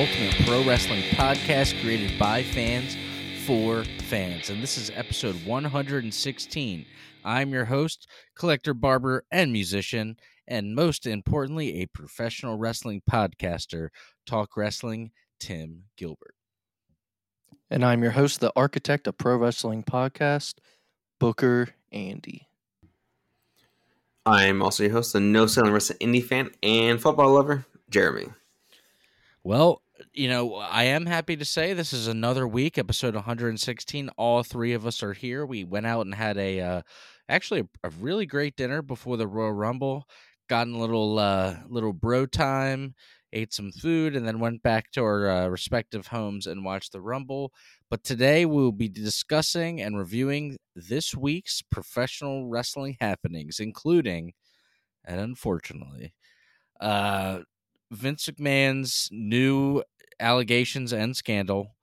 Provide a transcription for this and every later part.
ultimate pro wrestling podcast created by fans for fans. And this is episode 116. I'm your host, collector, barber, and musician, and most importantly, a professional wrestling podcaster, Talk Wrestling, Tim Gilbert. And I'm your host, the architect of Pro Wrestling Podcast, Booker Andy. I'm also your host, the no selling wrestling indie fan and football lover, Jeremy. Well, you know, I am happy to say this is another week, episode 116. All three of us are here. We went out and had a uh, actually a, a really great dinner before the Royal Rumble. Gotten a little uh, little bro time, ate some food, and then went back to our uh, respective homes and watched the Rumble. But today we will be discussing and reviewing this week's professional wrestling happenings, including, and unfortunately, uh, Vince McMahon's new allegations and scandal,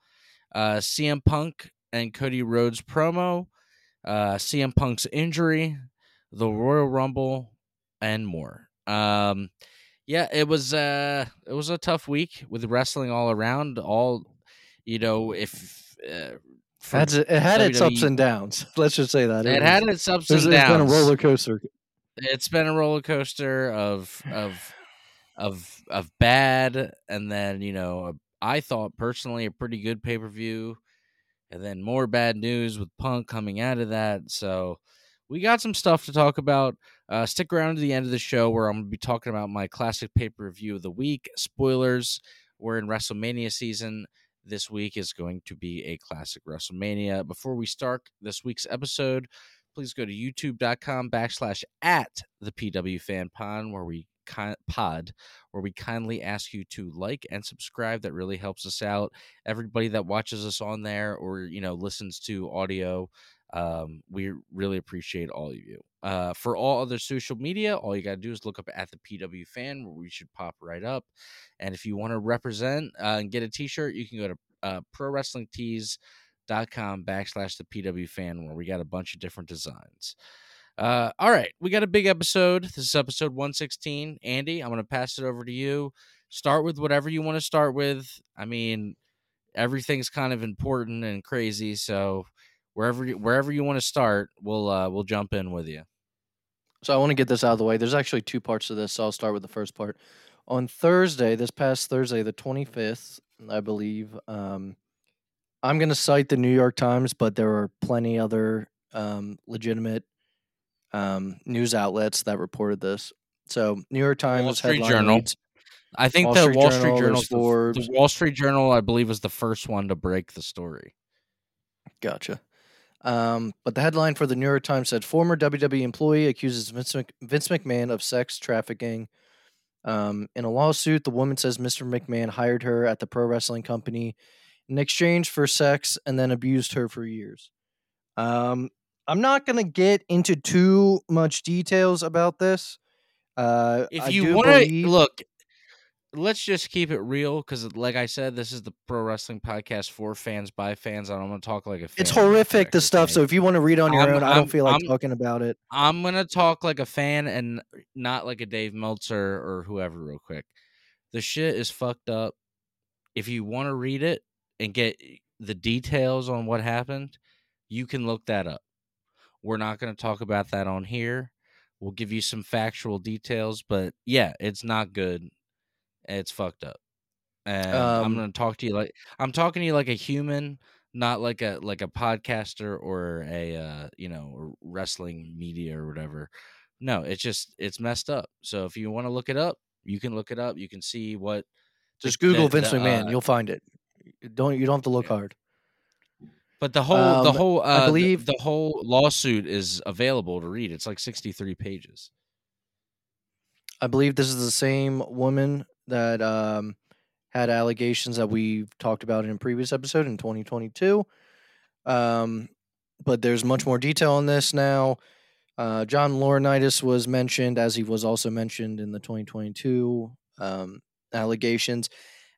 uh, CM Punk and Cody Rhodes promo, uh, CM Punk's injury, the Royal Rumble, and more. Um, yeah, it was uh, it was a tough week with wrestling all around. All you know, if uh, That's it had its ups and downs. Let's just say that. it was- had its ups it's- and it's downs. been a roller coaster. it's been a roller coaster of of of of bad and then you know i thought personally a pretty good pay-per-view and then more bad news with punk coming out of that so we got some stuff to talk about uh, stick around to the end of the show where i'm going to be talking about my classic pay-per-view of the week spoilers we're in wrestlemania season this week is going to be a classic wrestlemania. Before we start this week's episode please go to youtube.com backslash at the PW fan pod where we pod where we kindly ask you to like and subscribe that really helps us out. Everybody that watches us on there or you know listens to audio um, we really appreciate all of you. Uh, for all other social media all you got to do is look up at the pw fan where we should pop right up. And if you want to represent uh, and get a t-shirt you can go to uh, pro wrestling tees dot com backslash the PW fan where we got a bunch of different designs. Uh, all right, we got a big episode. This is episode 116. Andy, I'm going to pass it over to you. Start with whatever you want to start with. I mean, everything's kind of important and crazy, so wherever wherever you want to start, we'll uh, we'll jump in with you. So I want to get this out of the way. There's actually two parts to this, so I'll start with the first part. On Thursday, this past Thursday, the 25th, I believe, um, I'm going to cite the New York Times, but there are plenty other um, legitimate um, news outlets that reported this. So New York Times Wall Street Journal. I think Wall the Street Wall Street there's Journal, the, the Wall Street Journal, I believe, was the first one to break the story. Gotcha. Um, but the headline for the New York Times said former WWE employee accuses Vince, Mc- Vince McMahon of sex trafficking. Um, in a lawsuit, the woman says Mr. McMahon hired her at the pro wrestling company in exchange for sex and then abused her for years. Um, I'm not going to get into too much details about this. Uh, if you want to believe- look let's just keep it real because like i said this is the pro wrestling podcast for fans by fans i don't want to talk like a fan it's horrific, the stuff. So if you want to read on your I'm- own, I I'm- don't feel like I'm- talking about it. i'm gonna talk like a fan and not like a dave meltzer or whoever real quick the shit is fucked up if you want to read it and get the details on what happened you can look that up we're not going to talk about that on here we'll give you some factual details but yeah it's not good it's fucked up and i'm Um, going to talk to you like i'm talking to you like a human not like a like a podcaster or a uh you know wrestling media or whatever no it's just it's messed up so if you want to look it up you can look it up you can see what Just Google the- Vince the, McMahon, uh, you'll find it. Don't you don't have to look Yeah. hard. But the whole the Um, whole uh, the- believe- the, whole lawsuit is available to read. It's like sixty three pages. I believe this is the same woman that um, had allegations that we've talked about in a previous episode in 2022. Um, but there's much more detail on this now. Uh, John Laurinaitis was mentioned, as he was also mentioned in the 2022 um, allegations,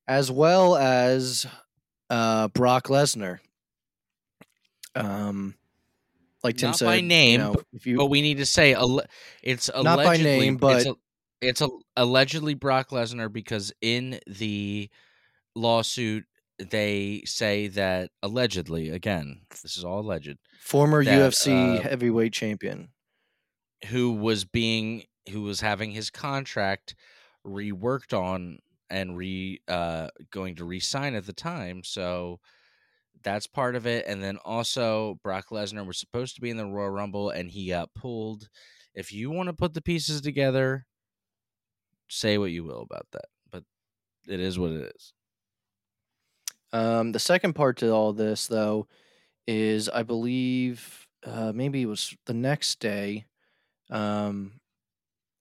as well as uh, Brock Lesnar. Um, like Tim Not said, by you name, know, if you But we need to say alle- it's Not by allegedly name, it's, but- a, it's a, allegedly Brock Lesnar because in the lawsuit, they say that allegedly, again, this is all alleged, Former That, UFC uh, heavyweight champion. who was being who was having his contract reworked on and re uh going to re-sign at the time so that's part of it and then also Brock Lesnar was supposed to be in the Royal Rumble and he got pulled if you want to put the pieces together say what you will about that but it is what it is Um, the second part to all this, though, is I believe uh, maybe it was the next day, um,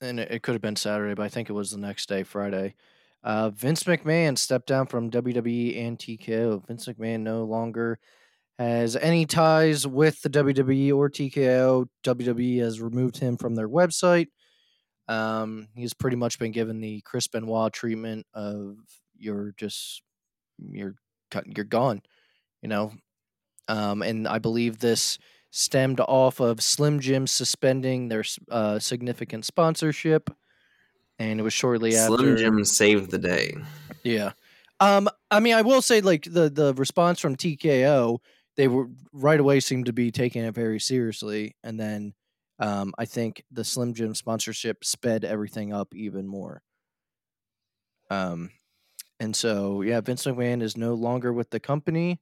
and it, it could have been Saturday, but I think it was the next day, Friday. Uh, Vince McMahon stepped down from WWE and TKO. Vince McMahon no longer has any ties with the WWE or TKO. WWE has removed him from their website. Um, he's pretty much been given the Chris Benoit treatment of you're just you're cut you're gone you know um and i believe this stemmed off of slim jim suspending their uh significant sponsorship and it was shortly after Slim Jim saved the day. yeah. Um i mean i will say like the the response from tko they were right away seemed to be taking it very seriously. And then um i think the slim jim sponsorship sped everything up even more. Um and so yeah vince mcmahon is no longer with the company.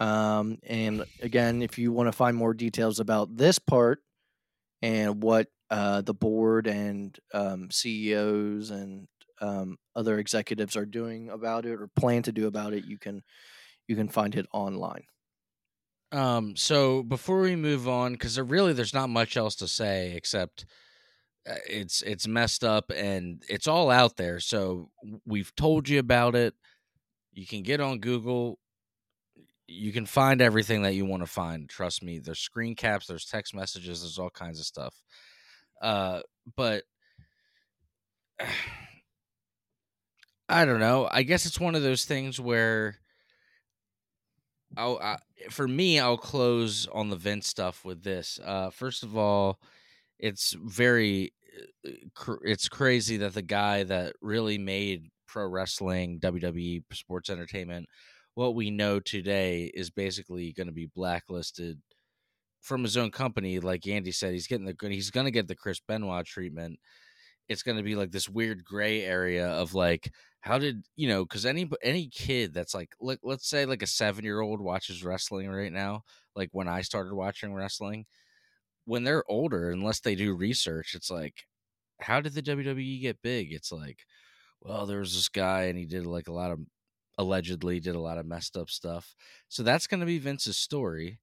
Um and again if you want to find more details about this part and what uh the board and um ceos and um, other executives are doing about it or plan to do about it, you can you can find it online. Um, so before we move on, because really there's not much else to say except uh, it's it's messed up and it's all out there. So we've told you about it. You can get on Google. You can find everything that you want to find. Trust me. There's screen caps. There's text messages. There's all kinds of stuff. Uh, but I don't know. I guess it's one of those things where I'll, I, for me, I'll close on the Vince stuff with this. Uh, first of all, it's very, uh, it's crazy that the guy that really made pro wrestling, WWE, sports entertainment, what we know today is basically going to be blacklisted from his own company. Like Andy said, he's getting the. He's going to get the Chris Benoit treatment. It's going to be like this weird gray area of like, how did you know? Because any any kid that's like, let, let's say like a seven year old watches wrestling right now, like when I started watching wrestling, when they're older, unless they do research, it's like, how did the WWE get big? It's like, well, there was this guy and he did like a lot of allegedly did a lot of messed up stuff. So that's going to be Vince's story.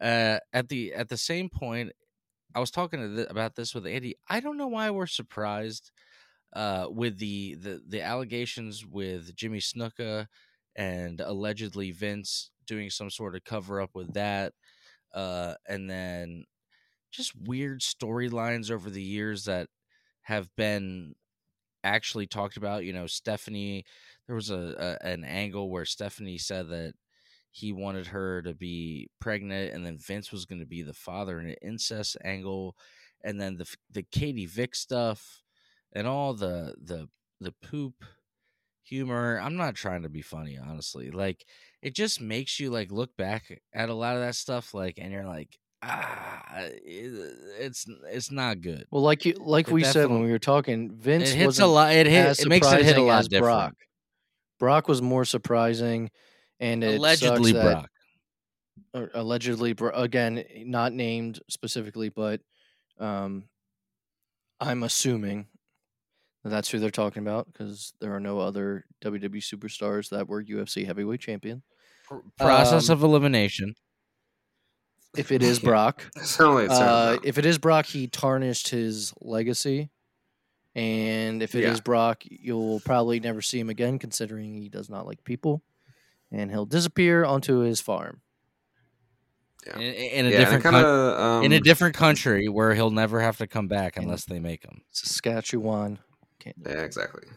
Uh, at the at the same point, I was talking th- about this with Andy. I don't know why we're surprised uh, with the, the the allegations with Jimmy Snuka and allegedly Vince doing some sort of cover up with that, uh, and then just weird storylines over the years that have been actually talked about. You know, Stephanie. There was a, a an angle where Stephanie said that he wanted her to be pregnant, and then Vince was going to be the father in an incest angle, and then the the Katie Vick stuff, and all the the the poop humor. I'm not trying to be funny, honestly. Like it just makes you like look back at a lot of that stuff, like, and you're like, ah, it's it's not good. Well, like you like It we said when we were talking, Vince It hits a lot. It hit. It makes it hit a lot different. Brock. Brock was more surprising, and Allegedly, that, Brock. allegedly, again, not named specifically, but um, I'm assuming that that's who they're talking about because there are no other WWE superstars that were UFC heavyweight champion. Process Um, of elimination. If it is Brock, uh, if it is Brock, he tarnished his legacy. And if it is Yeah. Brock, you'll probably never see him again, considering he does not like people. And he'll disappear onto his farm. Yeah. In, in a yeah, different kind coun- of um, in a different country where he'll never have to come back unless they make him. Saskatchewan. Can't Yeah, exactly.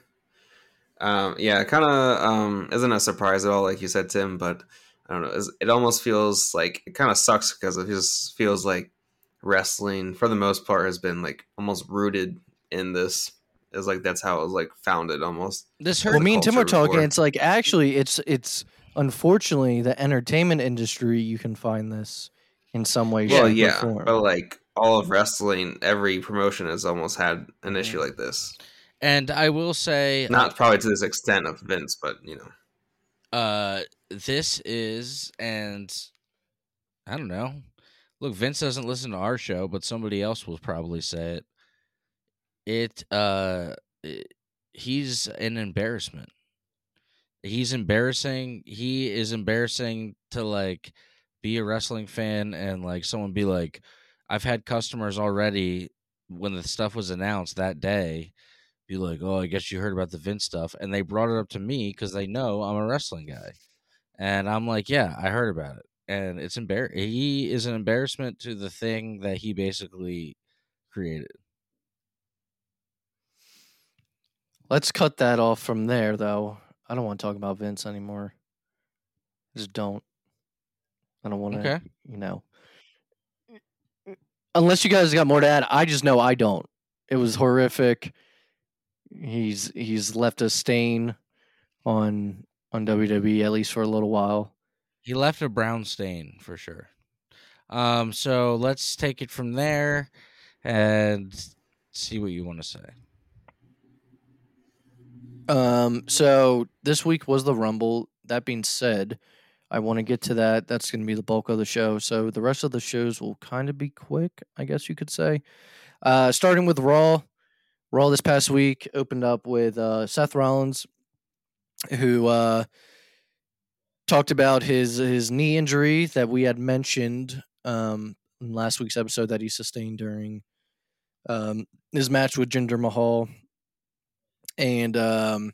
Um, yeah, kind of um, isn't a surprise at all, like you said, Tim. But I don't know. It almost feels like it kind of sucks because it just feels like wrestling, for the most part, has been like almost rooted in this is like that's how it was like founded almost. This Well, hurt. me and Tim were talking. before. It's like actually, it's it's unfortunately the entertainment industry. You can find this in some way, Well, yeah, form. but like all of wrestling, every promotion has almost had an issue like this. and I will say, Not probably to this extent of Vince, but you know, uh this is and i don't know look vince doesn't listen to our show but somebody else will probably say it it uh i- he's an embarrassment he's embarrassing he is embarrassing to like be a wrestling fan and like someone be like i've had customers already when the stuff was announced that day be like oh i guess you heard about the vince stuff and they brought it up to me because they know i'm a wrestling guy and I'm like, yeah, I heard about it. And it's embar he is an embarrassment to the thing that he basically created. Let's cut that off from there, though. I don't want to talk about Vince anymore. Just don't. I don't want to. Okay. You know. Unless you guys got more to add, I just know I don't. It was horrific. He's he's left a stain on on WWE at least for a little while. He left a brown stain for sure. Um, so let's take it from there and see what you want to say. Um, so this week was the Rumble. That being said, I want to get to that. That's going to be the bulk of the show. So the rest of the shows will kind of be quick, I guess you could say. Uh, starting with Raw. Raw this past week opened up with uh, Seth Rollins, who uh, talked about his his knee injury that we had mentioned um, in last week's episode that he sustained during um, his match with Jinder Mahal and um,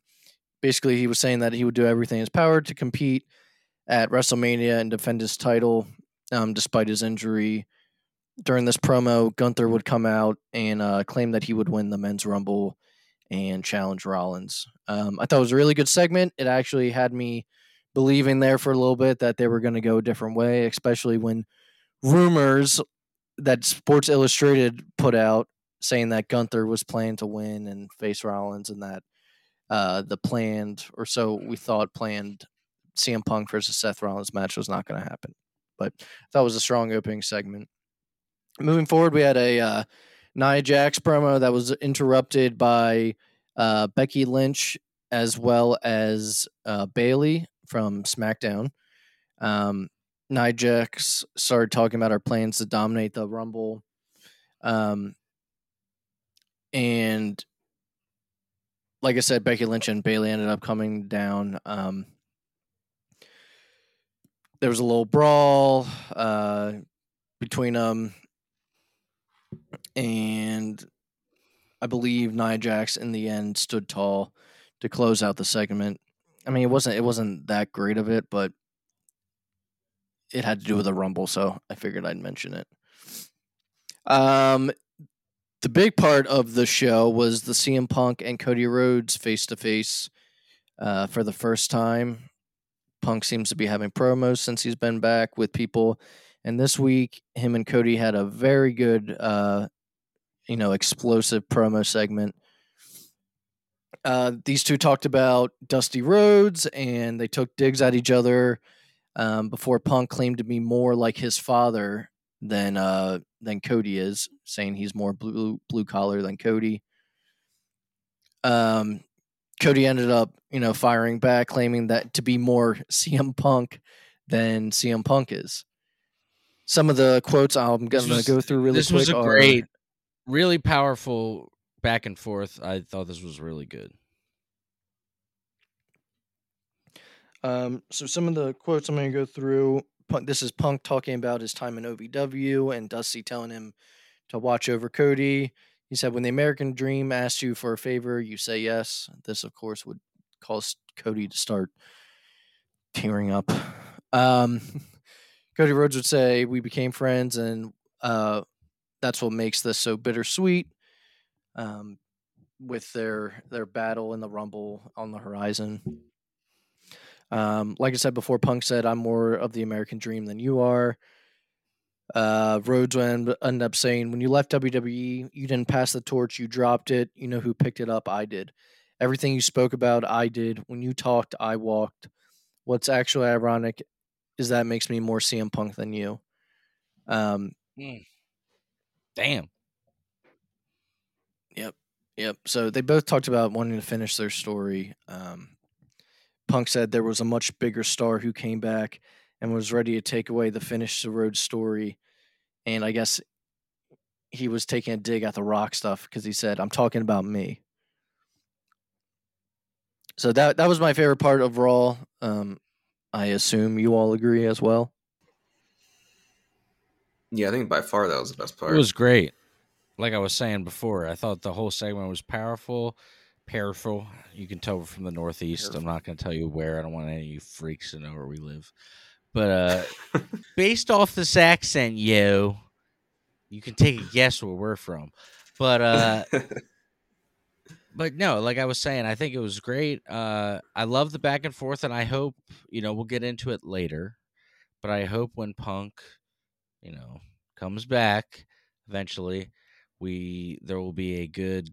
basically he was saying that he would do everything in his power to compete at WrestleMania and defend his title um, despite his injury. During this promo, Gunther would come out and uh, claim that he would win the men's rumble and challenge Rollins. Um, I thought it was a really good segment. It actually had me believing there for a little bit that they were going to go a different way, especially when rumors that Sports Illustrated put out saying that Gunther was planning to win and face Rollins, and that uh, the planned, or so we thought, planned CM Punk versus Seth Rollins match was not going to happen. But that was a strong opening segment. Moving forward, we had a uh, Nia Jax promo that was interrupted by uh, Becky Lynch as well as uh, Bayley from SmackDown. Um, Nia Jax started talking about our plans to dominate the Rumble. Um, and like I said, Becky Lynch and Bayley ended up coming down. Um, there was a little brawl uh, between them, and I believe Nia Jax in the end stood tall to close out the segment. I mean, it wasn't it wasn't that great of it, but it had to do with the Rumble, so I figured I'd mention it. Um, the big part of the show was the CM Punk and Cody Rhodes face to face for the first time. Punk seems to be having promos since he's been back with people, and this week him and Cody had a very good, uh, you know, explosive promo segment. Uh, these two talked about Dusty Rhodes, and they took digs at each other. Um, before Punk claimed to be more like his father than uh, than Cody is, saying he's more blue blue collar than Cody. Um, Cody ended up, you know, firing back, claiming that to be more CM Punk than CM Punk is. Some of the quotes I'm This going was- to go through really this quick was a are- great, really powerful back and forth. I thought this was really good. Um, so some of the quotes I'm going to go through. Punk, this is Punk talking about his time in OVW and Dusty telling him to watch over Cody. He said, "When the American Dream asks you for a favor, you say yes." This, of course, would cause Cody to start tearing up. Um, Cody Rhodes would say, "We became friends, and uh, that's what makes this so bittersweet." Um, with their their battle in the Rumble on the horizon. Um, like I said before, Punk said, "I'm more of the American dream than you are." Uh, Rhodes would end up saying, "When you left WWE, you didn't pass the torch. You dropped it. You know who picked it up? I did. Everything you spoke about, I did. When you talked, I walked. What's actually ironic is that makes me more CM Punk than you." Um, Damn. Yep. Yep. So they both talked about wanting to finish their story. Um, Punk said there was a much bigger star who came back and was ready to take away the finish the road story. And I guess he was taking a dig at the rock stuff because he said, I'm talking about me. So that that was my favorite part of Raw. Um, I assume you all agree as well. Yeah, I think by far that was the best part. It was great. Like I was saying before, I thought the whole segment was powerful. Powerful. You can tell we're from the Northeast. I'm not going to tell you where. I don't want any of you freaks to know where we live. But uh, based off this accent, yo, you can take a guess where we're from. But uh, but no, like I was saying, I think it was great. Uh, I love the back and forth, and I hope you know we'll get into it later. But I hope when Punk, you know, comes back eventually, we there will be a good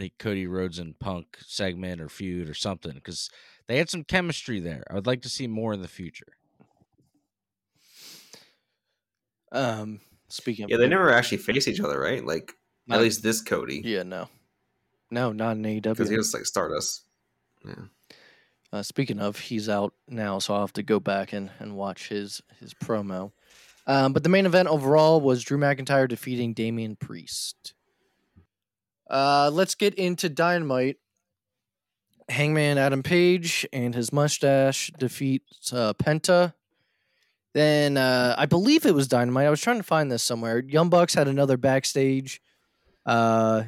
like Cody Rhodes and Punk segment or feud or something because they had some chemistry there. I would like to see more in the future. Um, speaking of yeah, they never actually face each other, right? Like Not- at least this Cody, Yeah, no, no, not in AEW. because he was like Stardust. Yeah. Uh, speaking of, he's out now, so I'll have to go back and, and watch his his promo. Um, but the main event overall was Drew McIntyre defeating Damian Priest. Uh, let's get into Dynamite. Hangman Adam Page and his mustache defeat uh, Penta. Then uh, I believe it was Dynamite. I was trying to find this somewhere. Young Bucks had another backstage uh,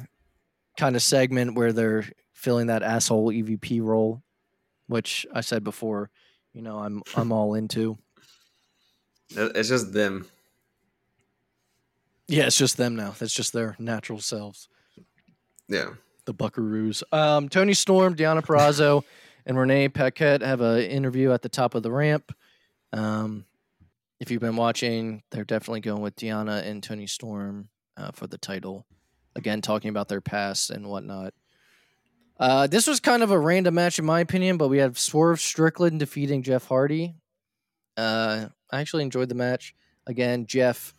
kind of segment where they're filling that asshole EVP role which I said before, you know, I'm I'm all into. It's just them. Yeah, it's just them now. That's just their natural selves. Yeah. The Buckaroos. Um, Toni Storm, Deonna Purrazzo, and Renee Paquette have an interview at the top of the ramp. Um, if you've been watching, they're definitely going with Deonna and Toni Storm uh, for the title. Again, talking about their past and whatnot. Uh, this was kind of a random match, in my opinion, but we had Swerve Strickland defeating Jeff Hardy. Uh, I actually enjoyed the match. Again, Jeff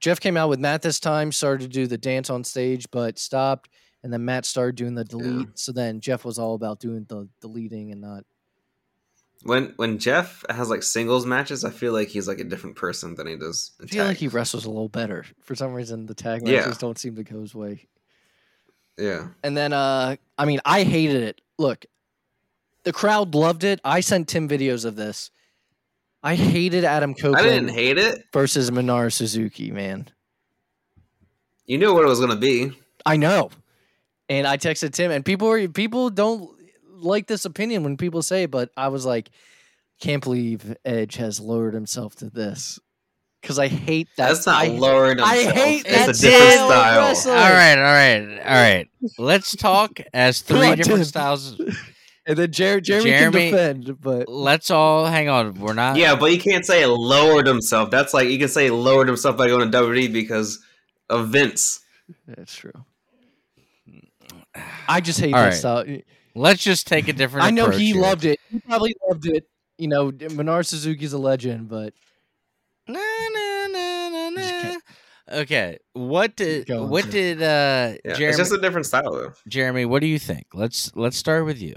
Jeff came out with Matt this time, started to do the dance on stage, but stopped, and then Matt started doing the delete. So then Jeff was all about doing the deleting and not. When when Jeff has like singles matches, I feel like he's like a different person than he does. In I feel like he wrestles a little better. For some reason, the tag Yeah. matches don't seem to go his way. Yeah. And then, uh, I mean, I hated it. Look, the crowd loved it. I sent Tim videos of this. I hated Adam I didn't hate it. versus Minoru Suzuki, man. You knew what it was gonna be. I know. And I texted Tim, and people were people don't like this opinion when people say, it, but I was like, can't believe Edge has lowered himself to this because I hate that. That's not I, lowering I himself. hate it's that a different style of style. wrestling. All right, all right, all right. Let's talk as Come three on, different Tim. styles. And then Jer- Jeremy, Jeremy- can defend, but Let's all hang on. We're not. Yeah, but you can't say it lowered himself. That's like you can say he lowered himself by going to WWE because of Vince. that's true. I just hate All that right. style. Let's just take a different. I know he here. loved it. He probably loved it. You know, Minoru Suzuki's a legend, but Na, na, na, na, na. Okay, what did what Tim. did uh Yeah, Jeremy it's just a different style though. Jeremy? What do you think? Let's let's start with you.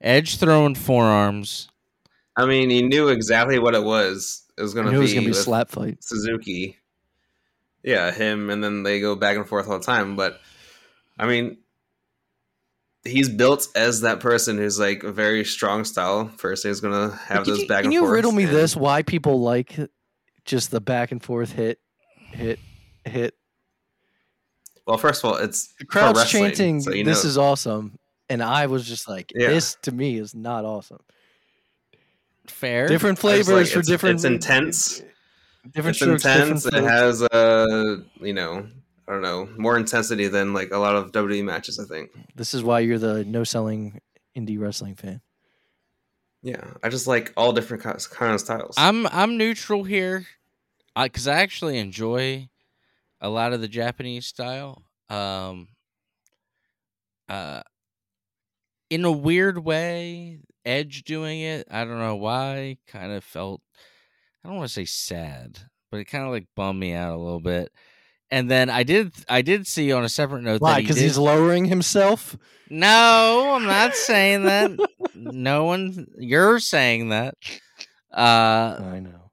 Edge throwing forearms. I mean, he knew exactly what it was. It was gonna knew it be, was gonna be a slap fight. Suzuki. Yeah, him, and then they go back and forth all the time. But I mean, he's built as that person who's like a very strong style person who's gonna have Can those you, back can and you forth. riddle me and- this? Why people like just the back and forth hit, hit, hit? Well, first of all, it's The crowd's chanting, so you "This is awesome," and I was just like, Yeah. "This to me is not awesome." Fair. Different flavors like for it's- different. it's intense. Different it's strokes, intense. different It flows. has uh, you know, I don't know, more intensity than like a lot of WWE matches. I think. This is why you're the no selling indie wrestling fan. Yeah, I just like all different ki- kind of styles. I'm I'm neutral here. I because I actually enjoy a lot of the Japanese style. Um, uh, in a weird way, Edge doing it, I don't know why, kind of felt I don't want to say sad, but it kind of like bummed me out a little bit. And then I did I did see on a separate note Why? that he Because did- he's lowering himself. no, I'm not saying that. no one, you're saying that. Uh, I know.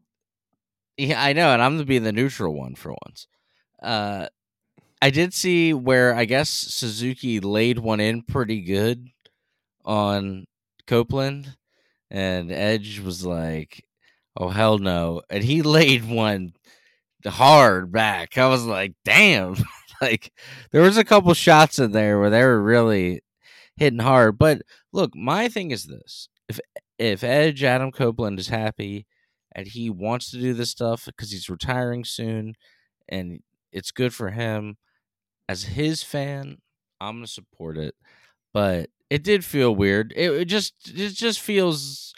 yeah, I know, and I'm going to be the neutral one for once. Uh, I did see where I guess Suzuki laid one in pretty good on Copeland, and Edge was like, "Oh hell no!" and he laid one hard back. I was like, "Damn!" like there was a couple shots in there where they were really hitting hard. But look, my thing is this: if if Edge Adam Copeland is happy and he wants to do this stuff because he's retiring soon and it's good for him as his fan i'm gonna support it but it did feel weird it, it just it just feels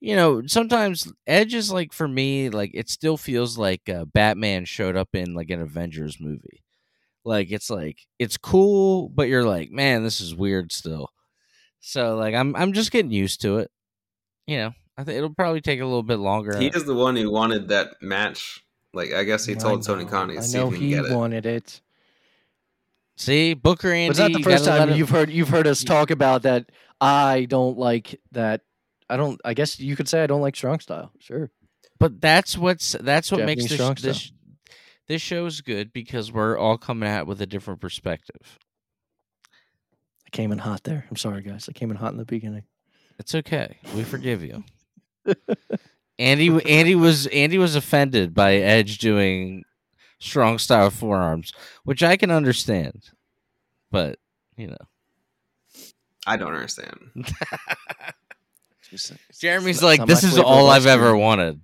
you know sometimes edge is like for me like it still feels like uh, batman showed up in like an avengers movie like it's like it's cool but you're like man this is weird still so like i'm i'm just getting used to it you know i think it'll probably take a little bit longer He is the one who wanted that match. Like I guess he I told Tony know. Khan to I see know if he he can get it. wanted it. See, Booker Andy. But it's not the first time you've heard you've heard us talk about that. I don't like that. I don't. I guess you could say I don't like strong style. Sure. But that's what's that's what makes Japanese this strong this this show's good because we're all coming at it with a different perspective. I came in hot there. I'm sorry, guys. I came in hot in the beginning. It's okay. We forgive you. Andy Andy was Andy was offended by Edge doing strong style forearms, which I can understand. But, you know. I don't understand. It's- it's Jeremy's like, this is all I've ever wanted.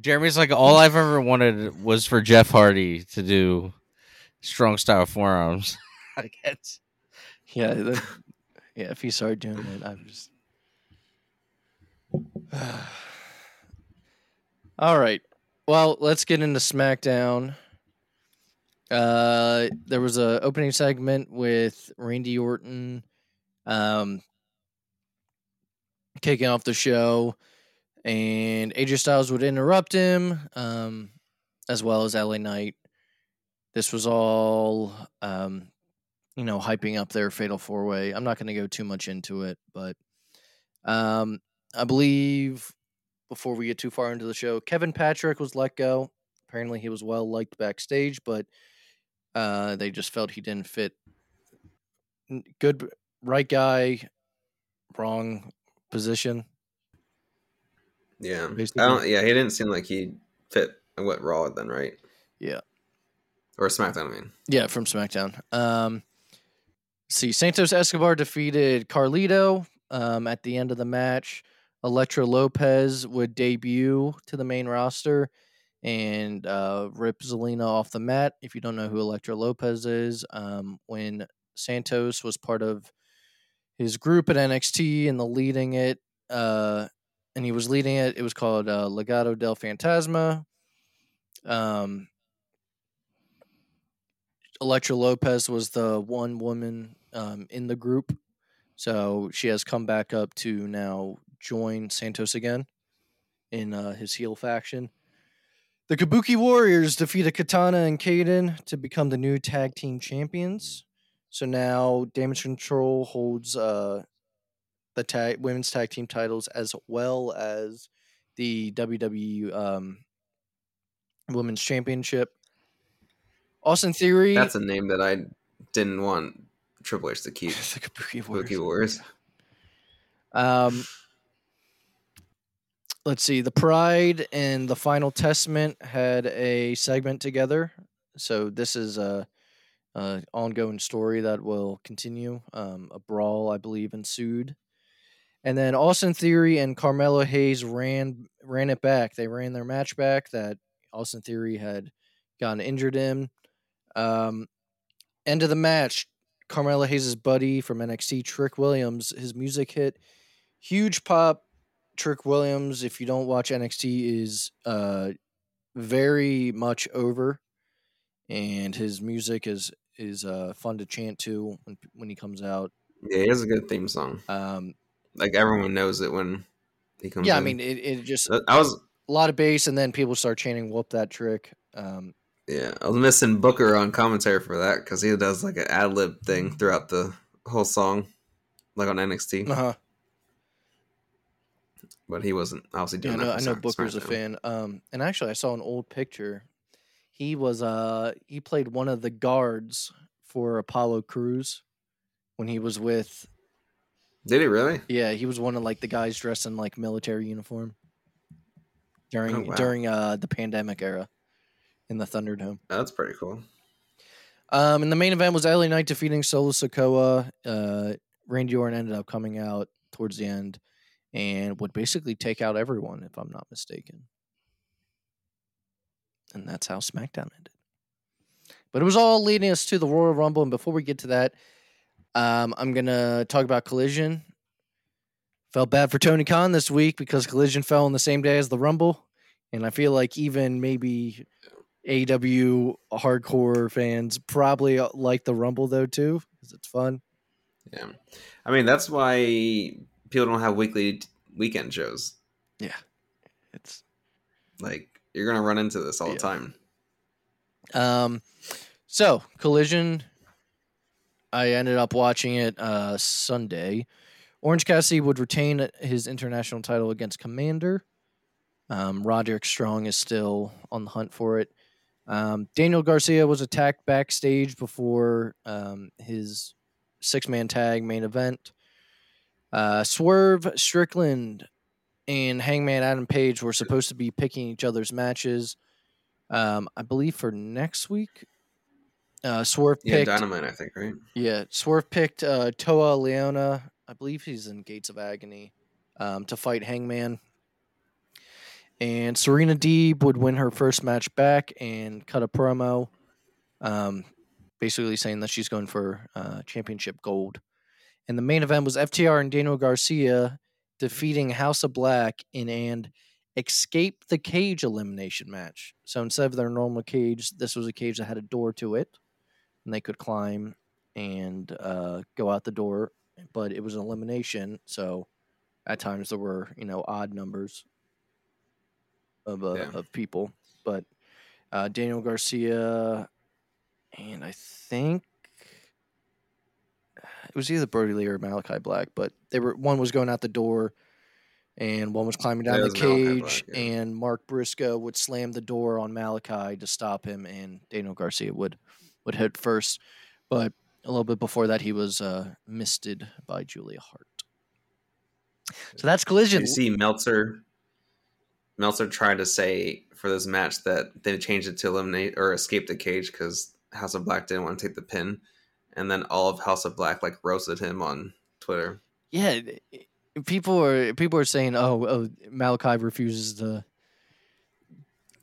Jeremy's like, all I've ever wanted was for Jeff Hardy to do strong style forearms. I guess. Yeah, the, yeah. If he started doing it, I am just. All right. Well, let's get into SmackDown. Uh, there was a opening segment with Randy Orton, um, kicking off the show, and AJ Styles would interrupt him, um, as well as LA Knight. This was all, um, you know, hyping up their fatal four way. I'm not going to go too much into it, but um, I believe before we get too far into the show, Kevin Patrick was let go. Apparently, he was well liked backstage, but uh, they just felt he didn't fit. Good, right guy, wrong position. Yeah, Basically. I don't. Yeah, he didn't seem like he fit what Raw then, right? Yeah. Or SmackDown. I mean, Yeah, from SmackDown. Um, see, Santos Escobar defeated Carlito um, at the end of the match. Elektra Lopez would debut to the main roster and uh, rip Zelina off the mat. If you don't know who Elektra Lopez is, um, when Santos was part of his group at NXT and the leading it, uh, and he was leading it, it was called uh, Legado del Fantasma. Um, Elektra Lopez was the one woman um, in the group. So she has come back up to now join Santos again in uh, his heel faction. The Kabuki Warriors defeated Katana and Kayden to become the new tag team champions. So now Damage Control holds uh, the tag women's tag team titles as well as the WWE um, Women's Championship. Austin Theory. that's a name that I didn't want Triple H to keep. the Kabuki Warriors. Kabuki Wars. Um, let's see. The Pride and the Final Testament had a segment together, so this is a, a ongoing story that will continue. Um, a brawl, I believe, ensued, and then Austin Theory and Carmelo Hayes ran ran it back. They ran their match back that Austin Theory had gotten injured in. Um, end of the match. Carmelo Hayes' buddy from NXT, Trick Williams, his music hit huge pop. Trick Williams, if you don't watch NXT, is uh, very much over, and his music is is uh, fun to chant to when when he comes out. Yeah, he has a good theme song. Um, Like everyone knows it when he comes. yeah, I mean it, it just Uh, I was a lot of bass, and then people start chanting "Whoop that trick." Um, yeah, I was missing Booker on commentary for that because he does like an ad lib thing throughout the whole song, like on NXT. uh-huh. But he wasn't obviously Yeah, I doing know, that. I know Booker's a fan. Um, and actually, I saw an old picture. He was uh he played one of the guards for Apollo Crews when he was with. Did he really? Yeah, he was one of like the guys dressed in like military uniform during Oh, wow. during uh the pandemic era in the Thunderdome. That's pretty cool. Um, and the main event was LA Knight defeating Solo Sikoa. Uh, Randy Orton ended up coming out towards the end and would basically take out everyone, if I'm not mistaken. And that's how SmackDown ended. But it was all leading us to the Royal Rumble. And before we get to that, um, I'm going to talk about Collision. Felt bad for Tony Khan this week because Collision fell on the same day as the Rumble. And I feel like even maybe AW hardcore fans probably like the Rumble though too because it's fun. Yeah, I mean that's why people don't have weekly weekend shows. Yeah. It's Like you're gonna run into this all Yeah. the time. um, so Collision. I ended up watching it uh Sunday. Orange Cassidy would retain his international title against Komander. Um, Roderick Strong is still on the hunt for it. Um, Daniel Garcia was attacked backstage before um, his six man tag main event. Uh, Swerve Strickland and Hangman Adam Page were supposed to be picking each other's matches. Um, I believe for next week. Uh, Swerve Yeah, picked Dynamite, I think, right? yeah, Swerve picked uh, Toa Liona. I believe he's in Gates of Agony um, to fight Hangman. And Serena Deeb would win her first match back and cut a promo, um, basically saying that she's going for uh, championship gold. And the main event was FTR and Daniel Garcia defeating House of Black in an escape the cage elimination match. So instead of their normal cage, this was a cage that had a door to it, and they could climb and uh, go out the door. But it was an elimination, so at times there were you know odd numbers of uh, Yeah. of people. But uh, Daniel Garcia and I think it was either Brody Lee or Malakai Black, but they were one was going out the door and one was climbing down Yeah, the it was Malakai cage Black, yeah. and Mark Briscoe would slam the door on Malakai to stop him and Daniel Garcia would would hit first. But a little bit before that he was uh misted by Julia Hart. So that's collision. you see Meltzer? Meltzer tried to say for this match that they changed it to eliminate or escape the cage because House of Black didn't want to take the pin, and then all of House of Black like roasted him on Twitter. Yeah, people are people are saying, "Oh, oh Malakai refuses to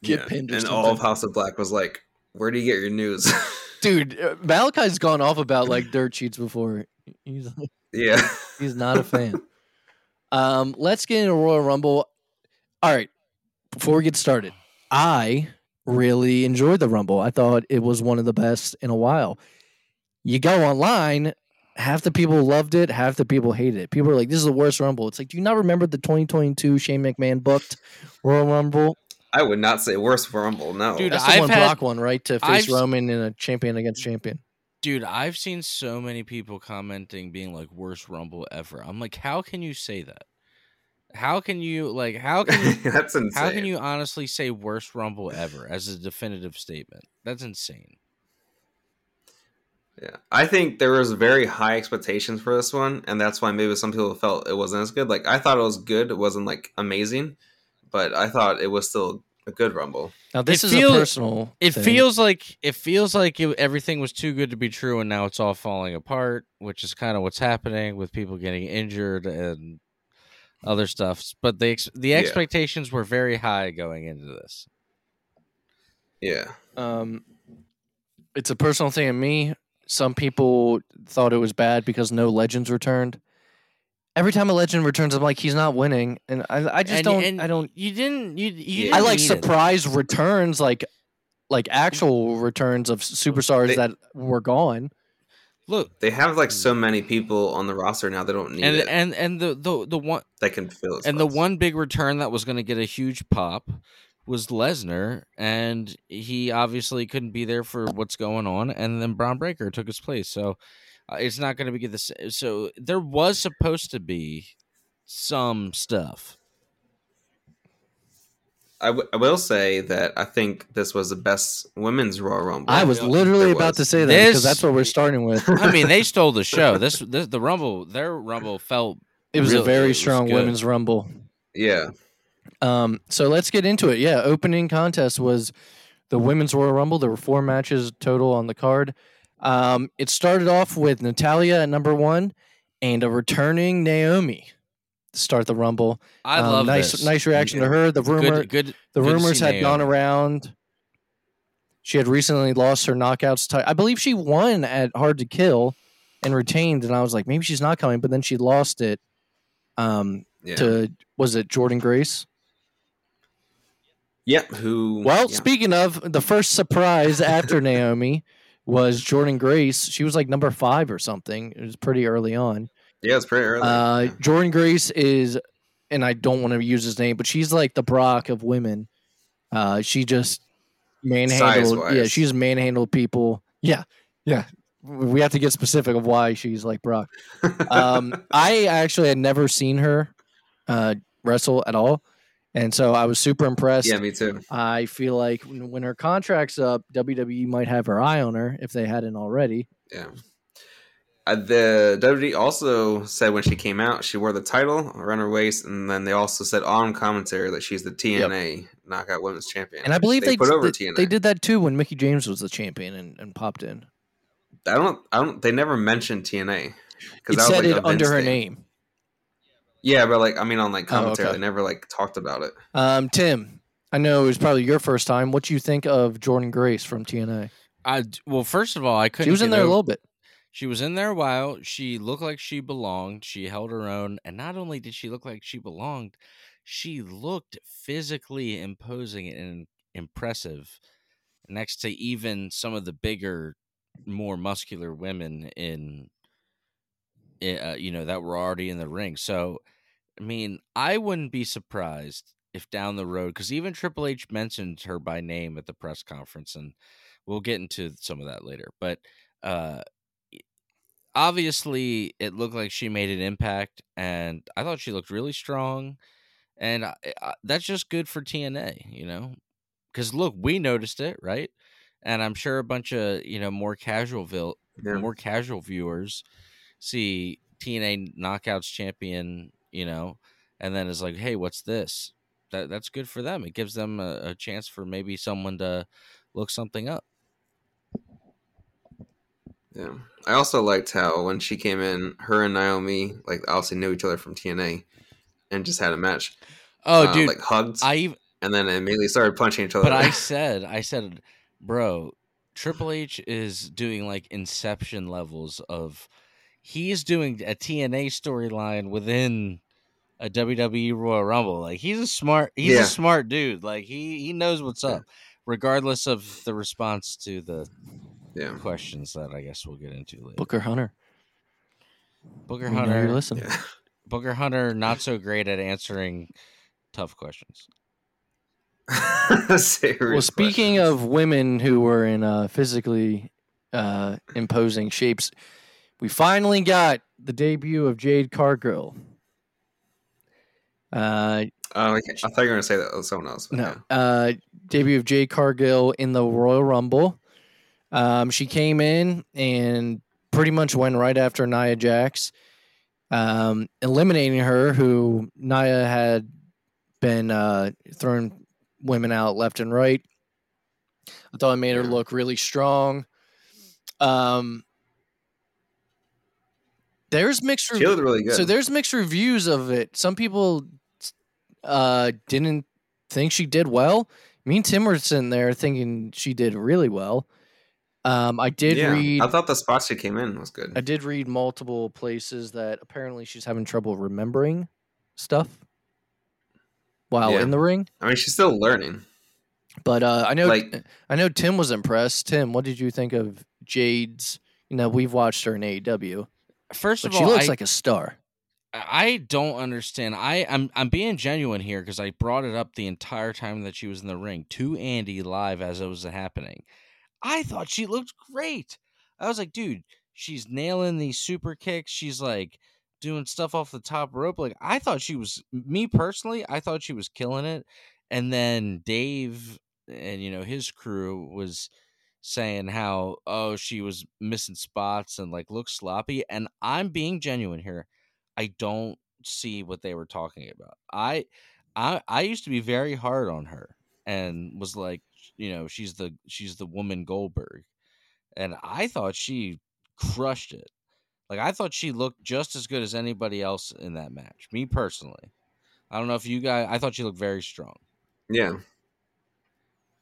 get pinned." Or and all of House of Black was like, "Where do you get your news?" Dude, uh, Malakai's gone off about like dirt sheets before. He's like, yeah, he's not a fan. um, let's get into Royal Rumble. All right, before we get started, I really enjoyed the Rumble. I thought it was one of the best in a while. You go online, half the people loved it, half the people hated it. People are like, "This is the worst Rumble." It's like, do you not remember the 2022 Shane McMahon booked Royal Rumble? I would not say worst Rumble. No, Dude, That's the I've one had- Brock one, right? To face I've- Roman in a champion against champion. Dude, I've seen so many people commenting being like worst rumble ever. I'm like, how can you say that? How can you like how can you that's insane. how can you honestly say worst rumble ever as a definitive statement? That's insane. Yeah, I think there was very high expectations for this one, and that's why maybe some people felt it wasn't as good. Like I thought it was good; it wasn't like amazing, but I thought it was still a good Rumble. Now this It is feel- a personal. It thing. feels like it feels like it, everything was too good to be true, and now it's all falling apart, which is kind of what's happening with people getting injured and other stuff. But the ex- the Yeah. expectations were very high going into this. Yeah, Um, it's a personal thing in me. Some people thought it was bad because no legends returned. every time a legend returns, I'm like, he's not winning, and I, I just And- don't, and I don't, You didn't. You. you I didn't like need it. surprise returns, like, like actual returns of superstars They- that were gone. Look, They have like so mm. many people on the roster now. They don't need and it. and and the the the one that can fill. and the one big return that was going to get a huge pop was Lesnar, and he obviously couldn't be there for what's going on, and then Bron Breakker took his place. So uh, it's not going to be the same. So there was supposed to be some stuff. I, w- I will say that I think this was the best women's Royal Rumble. I was literally there about was. to say that This- because that's what we're starting with. I mean, they stole the show. This, this the Rumble, their Rumble felt It was Really, a very it was strong women's rumble. Yeah, Um, so let's get into it. Yeah, opening contest was the women's Royal Rumble. There were four matches total on the card. Um, it started off with Natalya at number one and a returning Naomi to start the Rumble. I Um, love nice, this. nice reaction to her. The rumor, Good, good. the good rumors had gone around. She had recently lost her knockouts. I believe she won at Hard to Kill and retained, and I was like, maybe she's not coming, but then she lost it. Um, yeah, to was it Jordynne Grace? Yeah. Who? Well, yeah. speaking of the first surprise after Naomi was Jordynne Grace. She was like number five or something. It was pretty early on. yeah, it's pretty early. Uh, Jordynne Grace is, and I don't want to use his name, but she's like the Brock of women. Uh, she just manhandled. Size-wise. Yeah, she's manhandled people. Yeah, yeah. We have to get specific of why she's like Brock. Um, I actually had never seen her uh, wrestle at all, and so I was super impressed. yeah, me too. I feel like when, her contract's up, WWE might have her eye on her if they hadn't already. Yeah. Uh, the WWE also said when she came out, she wore the title around her waist, and then they also said on commentary that she's the TNA Knockout Women's Champion. And I believe they put over they, TNA. they did that too when Mickie James was the champion and, and popped in. I don't. I don't. They never mentioned TNA It said it under her name. Yeah, but like I mean, on like Oh, commentary, okay. they never like talked about it. Um, Tim, I know it was probably your first time. What do you think of Jordynne Grace from TNA? I well, first of all, I couldn't. She was in get there a little bit. She was in there a while. She looked like she belonged. She held her own, and not only did she look like she belonged, she looked physically imposing and impressive next to even some of the bigger, more muscular women in, i- uh, you know, that were already in the ring. So, I mean, I wouldn't be surprised if down the road, because even Triple H mentioned her by name at the press conference, and we'll get into some of that later. But uh, obviously, it looked like she made an impact, and I thought she looked really strong, and I, I, that's just good for TNA, you know. Because look, we noticed it, right? And I'm sure a bunch of you know more casual vil- Yeah. more casual viewers see TNA Knockouts champion, you know, and then it's like, hey, what's this? That that's good for them. It gives them a, a chance for maybe someone to look something up. Yeah. I also liked how when she came in, her and Naomi like obviously knew each other from TNA, and just had a match. Oh, Uh, dude, like hugged, I ev- and then immediately started punching each other. but I said, I said, bro, Triple H is doing like Inception levels of. He is doing a TNA storyline within a WWE Royal Rumble. Like he's a smart, he's Yeah. a smart dude. Like he he knows what's up, regardless of the response to the yeah. questions that I guess we'll get into later. Booker Hunter. Booker We know you're Hunter, listening. Yeah. Booker Hunter, not so great at answering tough questions. Serious Well, speaking questions. of women who were in uh, physically uh, imposing shapes, we finally got the debut of Jade Cargill. Uh, okay. I thought you were gonna say that was someone else. no, yeah. uh, debut of Jade Cargill in the Royal Rumble. Um, she came in and pretty much went right after Nia Jax, um, eliminating her, who Nia had been uh, throwing women out left and right. I thought it made her look really strong. Um, there's mixed reviews. really good. So there's mixed reviews of it. Some people uh didn't think she did well. Me and Tim were sitting there thinking she did really well. Um, I did yeah, read. I thought the spot she came in was good. I did read multiple places that apparently she's having trouble remembering stuff while Yeah. in the ring. I mean, she's still learning. But uh, I know Like- I know Tim was impressed. Tim, what did you think of Jade's? You know, we've watched her in AEW, First but of all, she looks I, like a star. I don't understand. I I'm I'm being genuine here because I brought it up the entire time that she was in the ring to Andy live as it was happening. I thought she looked great. I was like, dude, she's nailing these super kicks. She's like doing stuff off the top rope. Like I thought she was me personally, I thought she was killing it. And then Dave and you know his crew was saying how oh she was missing spots and like looked sloppy and I'm being genuine here. I don't see what they were talking about. I I I used to be very hard on her and was like, you know, she's the she's the woman Goldberg. And I thought she crushed it. Like I thought she looked just as good as anybody else in that match. Me personally. I don't know if you guys I thought she looked very strong. Yeah,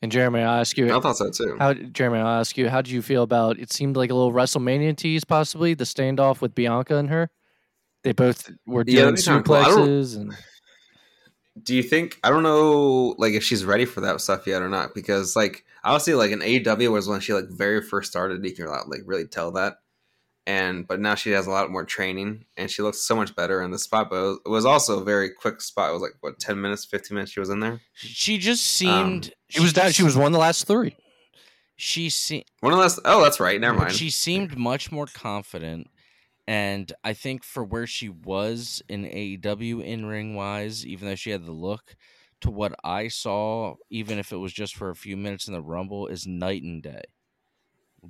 And Jeremy, I'll ask you, I thought so too. how Jeremy, I'll ask you, how did you feel about? It seemed like a little WrestleMania tease, possibly the standoff with Bianca and her. They both were Yeah, doing. Don't- suplexes and Do you think I don't know like if she's ready for that stuff yet or not? Because like obviously like in AEW was when she like very first started, you can like really tell that. And but now she has a lot more training and she looks so much better in the spot. But it was, it was also a very quick spot. It was like what ten minutes, fifteen minutes she was in there. She just Um, seemed she was down. She was one of the last three. she seemed One of those oh that's right, never mind. She seemed much more confident, and I think for where she was in AEW in ring wise, even though she had the look, to what I saw, even if it was just for a few minutes in the Rumble, is night and day.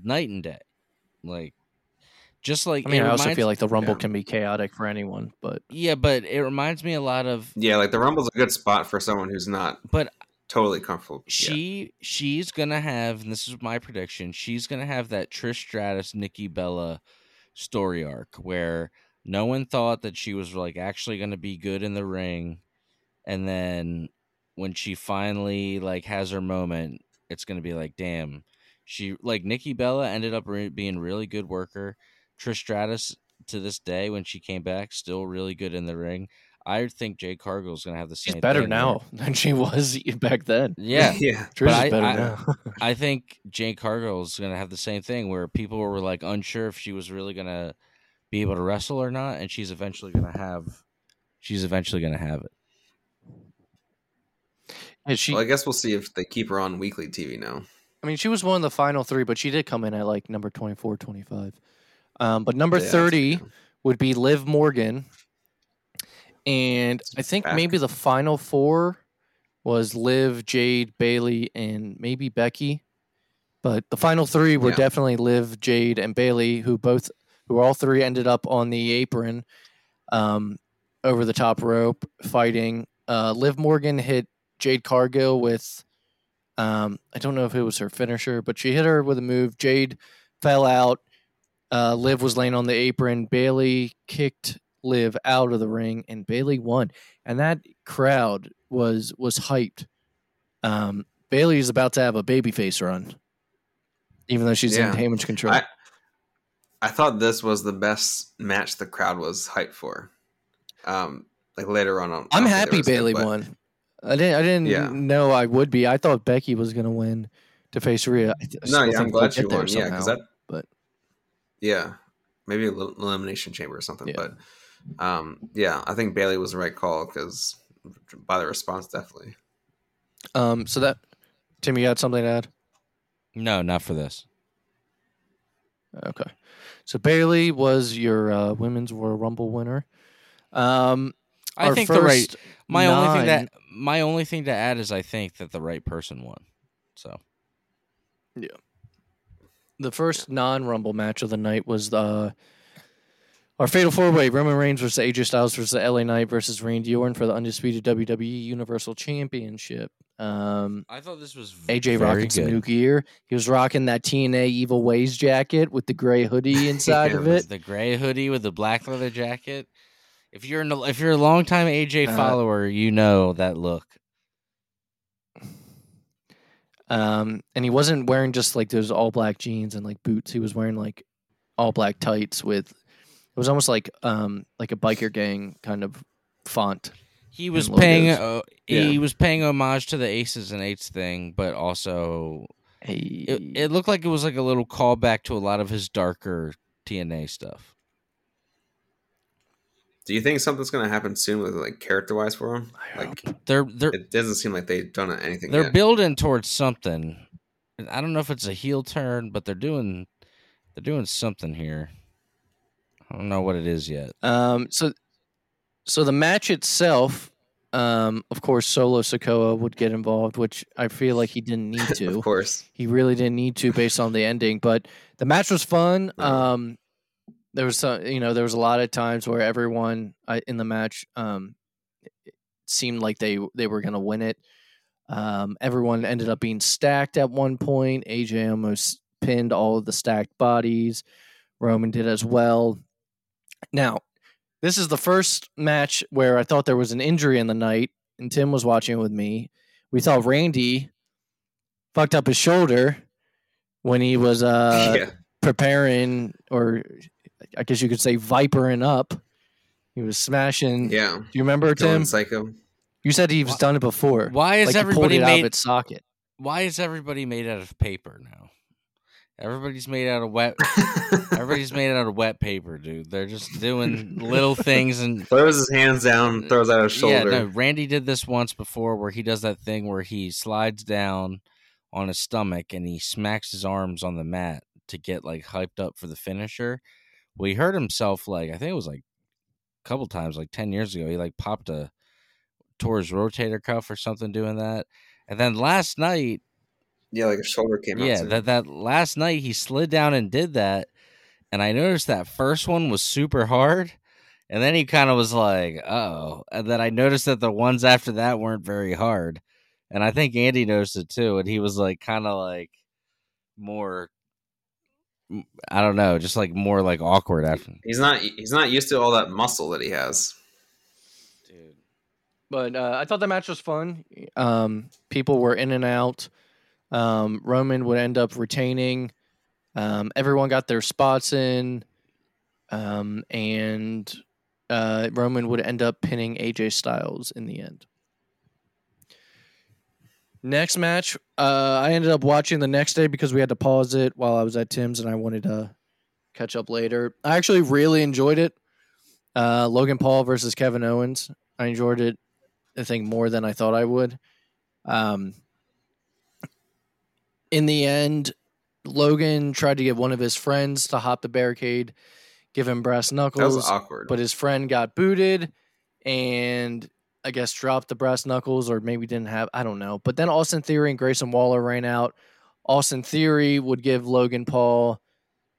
Night and day, like just like I mean, it I also feel like the Rumble yeah. can be chaotic for anyone, but yeah, but it reminds me a lot of yeah, like the Rumble's a good spot for someone who's not but totally comfortable. yet. she she's gonna have and this is my prediction she's gonna have that trish stratus nikki bella story arc where no one thought that she was like actually gonna be good in the ring and then when she finally like has her moment it's gonna be like damn she like nikki bella ended up re- being really good worker trish stratus to this day when she came back still really good in the ring i think Jay cargill is gonna have the same. she's same better thing where- now than she was back then. yeah yeah. Trish I- is better I- now. I think Jay Cargill is going to have the same thing where people were like unsure if she was really going to be able to wrestle or not, and she's eventually going to have. She's eventually going to have it. Yeah, she, Well, I guess we'll see if they keep her on weekly TV now. I mean, she was one of the final three, but she did come in at like number 24, 25. Um, but number Yeah, 30 would be Liv Morgan. And I think back. maybe the final four was Liv, Jade, Bayley, and maybe Becky. But the final three were Yeah. definitely Liv, Jade, and Bayley, who both, who all three ended up on the apron, um, over the top rope fighting. Uh, Liv Morgan hit Jade Cargill with, um, I don't know if it was her finisher, but she hit her with a move. Jade fell out. Uh, Liv was laying on the apron. Bayley kicked Liv out of the ring, and Bayley won. And that crowd was was hyped. Um, Bayley is about to have a babyface run, even though she's Yeah. in damage control. I- I thought this was the best match the crowd was hyped for. Um, like later on, I'm happy Bayley won. I didn't. I didn't Yeah. know I would be. I thought Becky was going to win to face Rhea. I th- I No, yeah, I'm glad she won. Yeah, because that. But- yeah, maybe a little elimination chamber or something. Yeah. But um, yeah, I think Bayley was the right call because by the response, definitely. Um, so that Tim, you had something to add? No, not for this. Okay. So Bayley was your uh, women's Royal Rumble winner. Um, I our think the right. first My only thing that my only thing to add is I think that the right person won. So the first non-Rumble match of the night was uh, our Fatal Four Way: Roman Reigns versus AJ Styles versus LA Knight versus Randy Orton for the undisputed WWE Universal Championship. Um, I thought this was AJ rocking some new gear. He was rocking that TNA Evil Ways jacket with the gray hoodie inside of it it. the gray hoodie with the black leather jacket. If you're an, if you're a longtime AJ Uh, follower, you know that look. Um, and he wasn't wearing just like those all black jeans and like boots. He was wearing like all black tights with it was almost like um like a biker gang kind of font. He was paying uh, Yeah. he was paying homage to the Aces and Eights thing, but also Hey, it, it looked like it was like a little callback to a lot of his darker TNA stuff. Do you think something's gonna happen soon with like character wise for him? I Like They're they're it doesn't seem like they've done anything. they're yet. building towards something. I don't know if it's a heel turn, but they're doing they're doing something here. I don't know what it is yet. Um, so, so the match itself, um, of course, Solo Sikoa would get involved, which I feel like he didn't need to. of course. he really didn't need to, based on the ending. But the match was fun. No. Um, there was some, you know, there was a lot of times where everyone uh, in the match, um, seemed like they they were going to win it. Um, everyone ended up being stacked at one point. AJ almost pinned all of the stacked bodies. Roman did as well. Now, this is the first match where I thought there was an injury in the night, and Tim was watching it with me. We thought Randy fucked up his shoulder when he was uh, yeah. preparing, or I guess you could say vipering up. He was smashing. Yeah. Do you remember Going Tim? psycho. You said he's Why- done it before. Why is like everybody it out of made its socket? why is everybody made out of paper now? Everybody's made out of wet everybody's made out of wet paper, dude. They're just doing little things and throws his hands down, uh, throws out his shoulder. Yeah, no, Randy did this once before where he does that thing where he slides down on his stomach and he smacks his arms on the mat to get like hyped up for the finisher. Well, he hurt himself like I think it was like a couple times, like ten years ago. He like popped a tore his rotator cuff or something doing that. And then last night, Yeah, like a shoulder came out. yeah, that that last night he slid down and did that, and I noticed that first one was super hard, and then he kind of was like, "Oh," and then I noticed that the ones after that weren't very hard, and I think Andy noticed it too, and he was like, kind of like more, I don't know, just like more like awkward after. he's not he's not used to all that muscle that he has. Dude, But uh, I thought the match was fun. Um, people were in and out. Um, Roman would end up retaining. Um, everyone got their spots in, um, and uh, Roman would end up pinning AJ Styles in the end. Next match, uh, I ended up watching the next day because we had to pause it while I was at Tim's, and I wanted to catch up later. I actually really enjoyed it. Uh, Logan Paul versus Kevin Owens. I enjoyed it I think more than I thought I would. Um, in the end, Logan tried to get one of his friends to hop the barricade, give him brass knuckles. That was awkward. but his friend got booted and I guess dropped the brass knuckles or maybe didn't have, I don't know. But then Austin Theory and Grayson Waller ran out. Austin Theory would give Logan Paul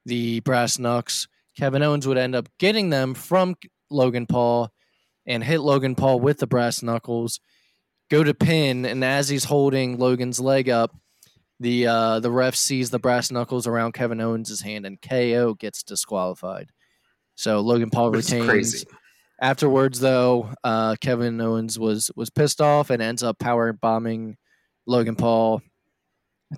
the brass knucks. Kevin Owens would end up getting them from Logan Paul and hit Logan Paul with the brass knuckles. Go to pin, and as he's holding Logan's leg up, the uh, the ref sees the brass knuckles around Kevin Owens' hand, and KO gets disqualified. So Logan Paul Which retains. Afterwards, though, uh, Kevin Owens was was pissed off and ends up power bombing Logan Paul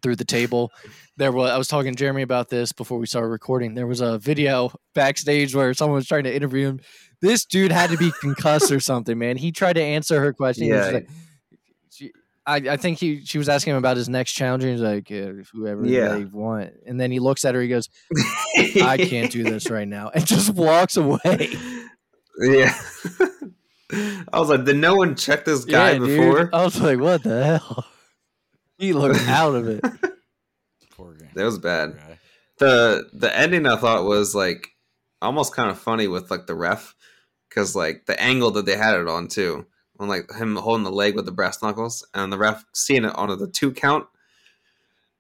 through the table. There was I was talking to Jeremy about this before we started recording. There was a video backstage where someone was trying to interview him. This dude had to be concussed or something, man. He tried to answer her question. Yeah. like- she, I, I think he she was asking him about his next challenge. And he's like, yeah, whoever Yeah. they want. And then he looks at her. He goes, I can't do this right now, and just walks away. Yeah. I was like, did no one check this guy Yeah, dude. before? I was like, what the hell? He looked out of it. poor guy. That was bad. The the ending I thought was like almost kind of funny with like the ref because like the angle that they had it on too, on like him holding the leg with the brass knuckles and the ref seeing it on the two count,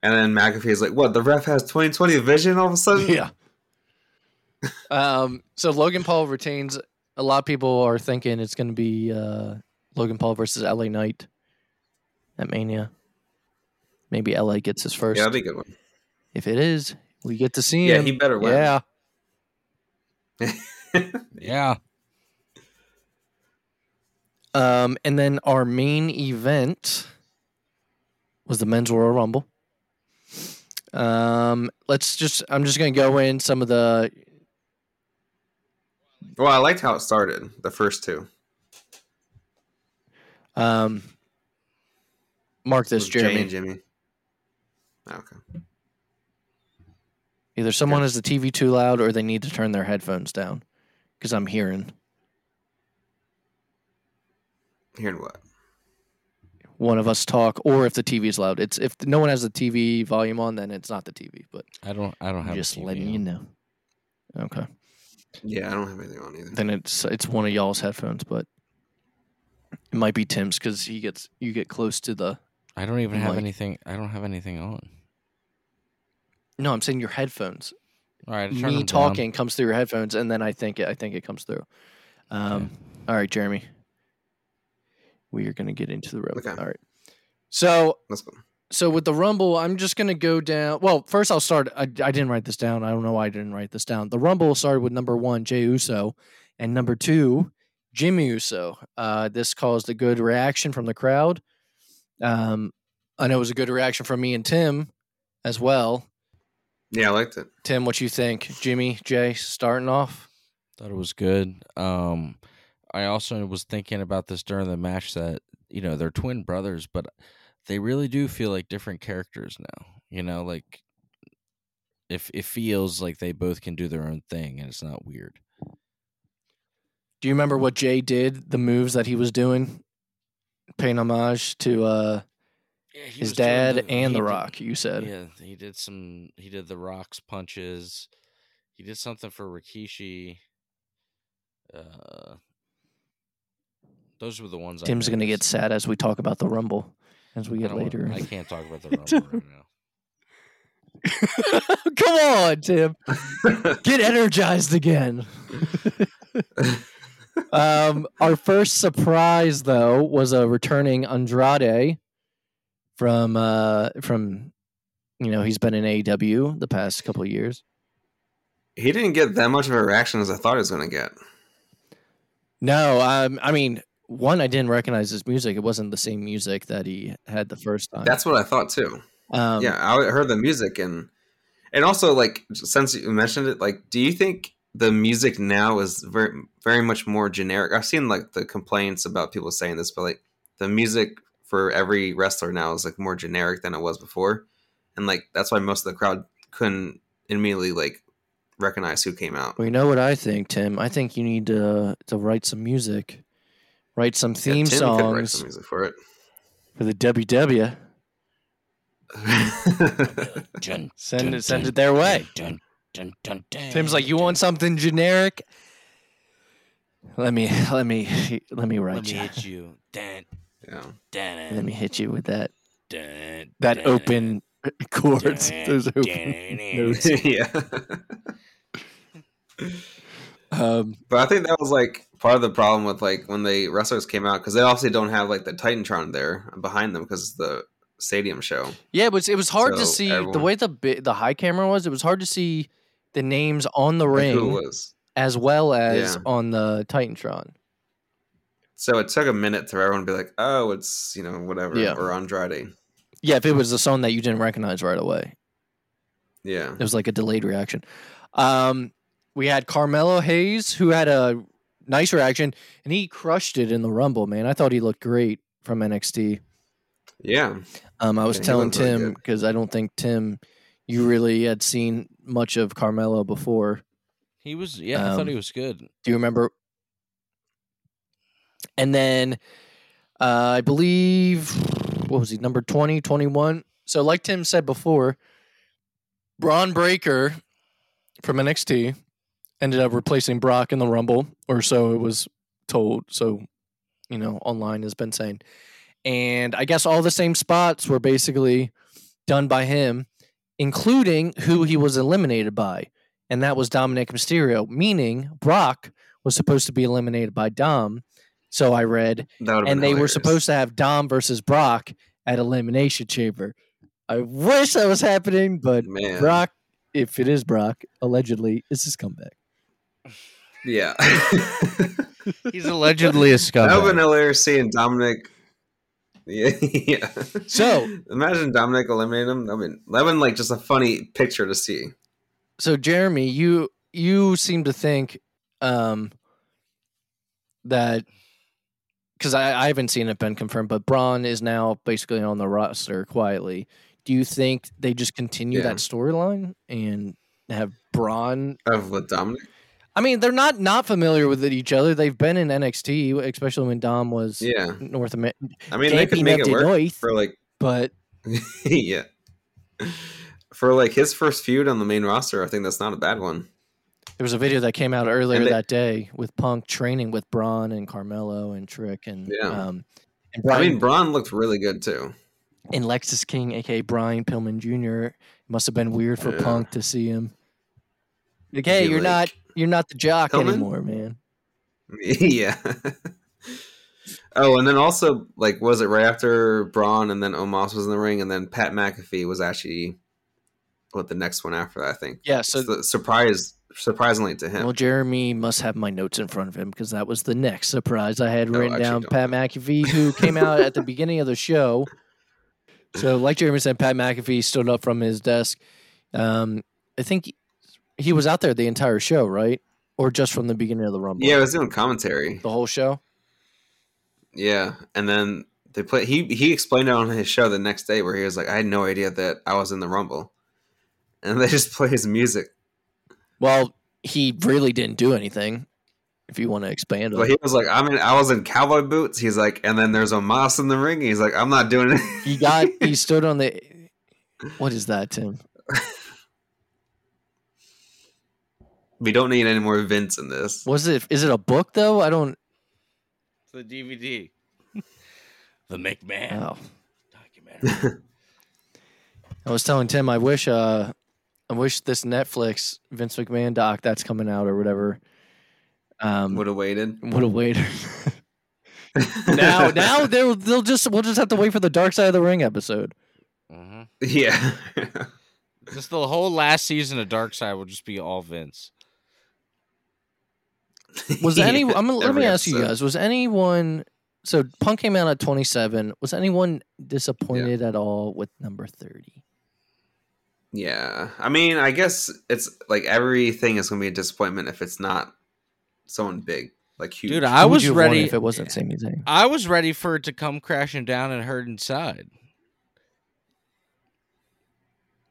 and then McAfee's like, "What? The ref has twenty twenty vision all of a sudden?" yeah. Um. So Logan Paul retains. A lot of people are thinking it's going to be uh, Logan Paul versus LA Knight at Mania. Maybe LA gets his first. yeah, that'd be a good one. if it is, we get to see Yeah, him. Yeah, he better win. Yeah. Yeah. Um. And then our main event was the men's Royal Rumble. Um, let's just I'm just gonna go in some of the Well, I liked how it started. The first two. um mark this, with Jey Jeremy. and Jimmy. Okay. Either someone has the TV too loud or they need to turn their headphones down because I'm hearing Hearing what? one of us talk, or if the TV is loud. It's if no one has the TV volume on, then it's not the TV. But I don't. I don't have. Just TV letting you know. Okay, Yeah, I don't have anything on either. then it's it's one of y'all's headphones, but it might be Tim's because he gets you get close to the. I don't even have Mic. anything. I don't have anything on. No, I'm saying your headphones. All right, I Me them down. talking comes through your headphones, and then I think it, I think it comes through. Um, all right, Jeremy. We are going to get into the road. Okay. All right. So Let's go. So with the Rumble, I'm just gonna go down. Well, first I'll start. I, I didn't write this down. I don't know why I didn't write this down. The Rumble started with number one, Jey Uso, and number two, Jimmy Uso. Uh, this caused a good reaction from the crowd. Um, I know it was a good reaction from me and Tim as well. Yeah, I liked it. Tim, what you think? Jimmy, Jay, starting off. Thought it was good. Um, I also was thinking about this during the match that you know they're twin brothers, but they really do feel like different characters now. You know, like if it feels like they both can do their own thing and it's not weird. Do you remember what Jey did? The moves that he was doing, paying homage to uh, Yeah, his dad the- and he The did- Rock. You said. Yeah, he did some. He did the rocks punches. He did something for Rikishi. Uh, those were the ones. I Tim's gonna get sad as we talk about the Rumble as we get don't wanna- later. I can't talk about the rumble right now. Come on, Tim. Get energized again. um, our first surprise though was a returning Andrade from uh from you know, he's been in AEW the past couple of years. he didn't get that much of a reaction as I thought he was going to get. No, um I mean one I didn't recognize his music. It wasn't the same music that he had the first time. That's what I thought too. um, yeah, I heard the music and and also like since you mentioned it, like, do you think the music now is very very much more generic? I've seen like the complaints about people saying this, but like the music for every wrestler now is like more generic than it was before, and like that's why most of the crowd couldn't immediately like recognize who came out. Well, you know what I think, Tim? I think you need to to write some music, write some theme yeah, Tim could write songs some music for it. for the WW. Dun, Send dun, it, send dun, it their way. Dun, dun, dun, dun, Tim's like, you dun. want something generic? Let me, let me, let me Let write me you. hit you. Dun, yeah. dun, Let me hit you with that dun, that dun, open chords. Those open notes. yeah. Um, But I think that was like part of the problem with like when the wrestlers came out because they obviously don't have like the Titantron there behind them because it's the stadium show. yeah, it was it was hard to So see the way the the high camera was. It was hard to see the names on the ring as well as Yeah. on the Titantron. So it took a minute for everyone to be like, "Oh, it's you know whatever," Yeah. or Andrade. Yeah, if it was a song that you didn't recognize right away. Yeah, It was like a delayed reaction. Um, we had Carmelo Hayes who had a nice reaction and he crushed it in the Rumble. Man, I thought he looked great from NXT. yeah. Um, I was Yeah, telling Tim because I don't think Tim, you really had seen much of Carmelo before. He was, yeah, I thought Um, he was good. Do you remember? And then uh, I believe, what was he, number 20, 21? So, like Tim said before, Bron Breakker from NXT ended up replacing Brock in the Rumble, or so it was told. So, you know, online has been saying. And I guess all the same spots were basically done by him, including who he was eliminated by. And that was Dominic Mysterio, meaning Brock was supposed to be eliminated by Dom. So I read, and they were supposed to have Dom versus Brock at Elimination Chamber. I wish that was happening, but man. Brock, if it is Brock, allegedly, is his comeback. Yeah, He's allegedly a that would have been scumbag. seeing Dominic. Yeah, yeah. So- imagine Dominic eliminating him. I mean, that would like just a funny picture to see. So Jeremy, you you seem to think um that because I, I haven't seen it been confirmed, but Bron is now basically on the roster quietly. Do you think they just continue Yeah. that storyline and have Bron? Of with Dominic. I mean, they're not not familiar with each other. They've been in NXT, especially when Dom was Yeah, North America, I mean they could make it work for like but yeah. For like his first feud on the main roster, I think that's not a bad one. There was a video that came out earlier they- that day with Punk training with Bron and Carmelo and Trick and Yeah. um and I mean, Bron looked really good too. and Lexis King, aka Brian Pillman Jr. It must have been weird for Yeah. Punk to see him. Like, hey, you're not like, you're not the jock anymore, man. yeah. oh, and then also like was it right after Bron and then Omos was in the ring, and then Pat McAfee was actually what the next one after that, I think. Yeah, so So, surprise, surprisingly to him. well, Jeremy must have my notes in front of him because that was the next surprise I had No, written down. Pat McAfee, who came out at the beginning of the show. So, like Jeremy said, Pat McAfee stood up from his desk. Um, I think he was out there the entire show, right? Or just from the beginning of the Rumble? yeah, I was doing commentary. the whole show. Yeah, and then they play. He he explained it on his show the next day where he was like, "I had no idea that I was in the Rumble," and they just play his music. Well, he really didn't do anything. If you want to expand on But it. he was like, "I mean, I was in cowboy boots." He's like, and then there's Omos in the ring. He's like, "I'm not doing it." He got he stood on the what is that, Tim? We don't need any more Vince in this. Was it is it a book though? I don't The DVD. the McMahon oh. documentary. I was telling Tim I wish uh I wish this Netflix Vince McMahon doc that's coming out or whatever um Would have waited. would have waited. now now they'll they'll just we'll just have to wait for the Dark Side of the Ring episode. hmm Yeah. Just the whole last season of Dark Side will just be all Vince. Was Yeah, any I'm, gonna- let me ask you guys, was anyone so Punk came out at 27. Was anyone disappointed at all with number 30? Yeah. I mean, I guess it's like everything is going to be a disappointment if it's not someone big, like huge. Dude, I Who was you have won ready. if it wasn't Sami Zayn. I was ready for it to come crashing down and hurt inside.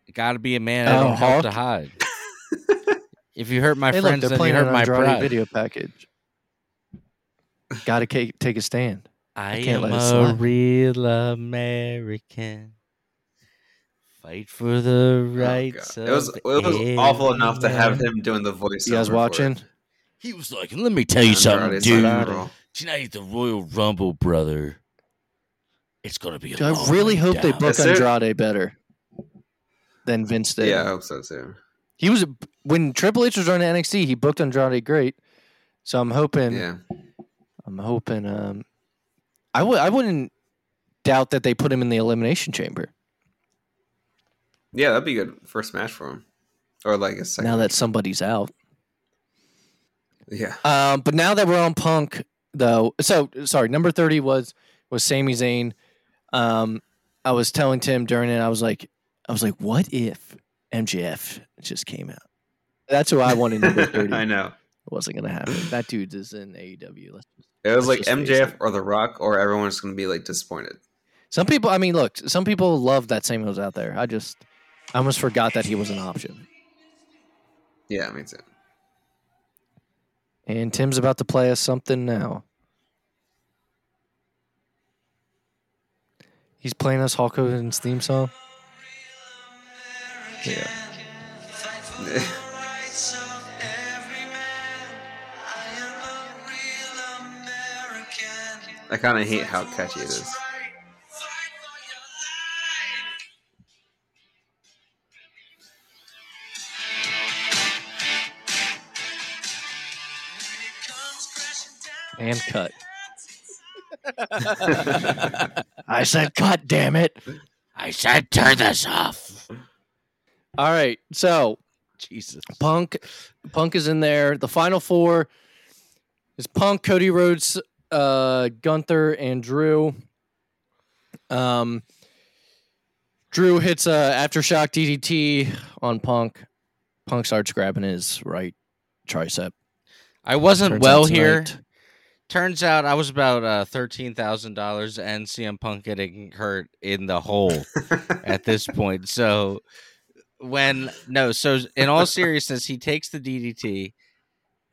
It got to be a man I Oh, don't have to hide. If you hurt my hey, look, friends, they're then you playing hurt my Andrade pride. video package. Got to take a stand. I, can't am let it a real American. Fight for the Oh, rights. God. It was it was awful enough to have him doing the voice. You guys watching? He was like, "Let me tell you something, Andrade's dude. like, "Bro." Tonight, the Royal Rumble, brother. It's gonna be. A Dude, I really hope they book Is there- Andrade better than Vince did. Yeah, I hope so too. He was when Triple H was running NXT, he booked Andrade great. So I'm hoping Yeah. I'm hoping um I would I wouldn't doubt that they put him in the elimination chamber. Yeah, that'd be good first match for him. Or like a second. Now that somebody's out. yeah. Um, but now that we're on Punk, though, so sorry, number thirty was was Sami Zayn. Um, I was telling Tim during it, I was like, I was like, what if MJF just came out? That's who I wanted number thirty. I know. it wasn't gonna happen. That dude is in AEW. Let's just- It was like Let's just face MJF or The Rock, or everyone's going to be like disappointed. Some people, I mean, look, some people love that Sami was out there. I just, I almost forgot that he was an option. Yeah, me too. And Tim's about to play us something now. He's playing us Hulk Hogan's theme song. Yeah. I kind of hate how catchy it is. And cut. I said cut, damn it. I said, turn this off. All right. So Jesus. Punk Punk is in there. The final four is Punk, Cody Rhodes, uh, Gunther, and Drew. Um, Drew hits a aftershock DDT on Punk. Punk starts grabbing his right tricep. I wasn't Turns well here. Turns out I was about uh, thirteen thousand dollars and CM Punk getting hurt in the hole at this point. So when no, so in all seriousness, he takes the DDT,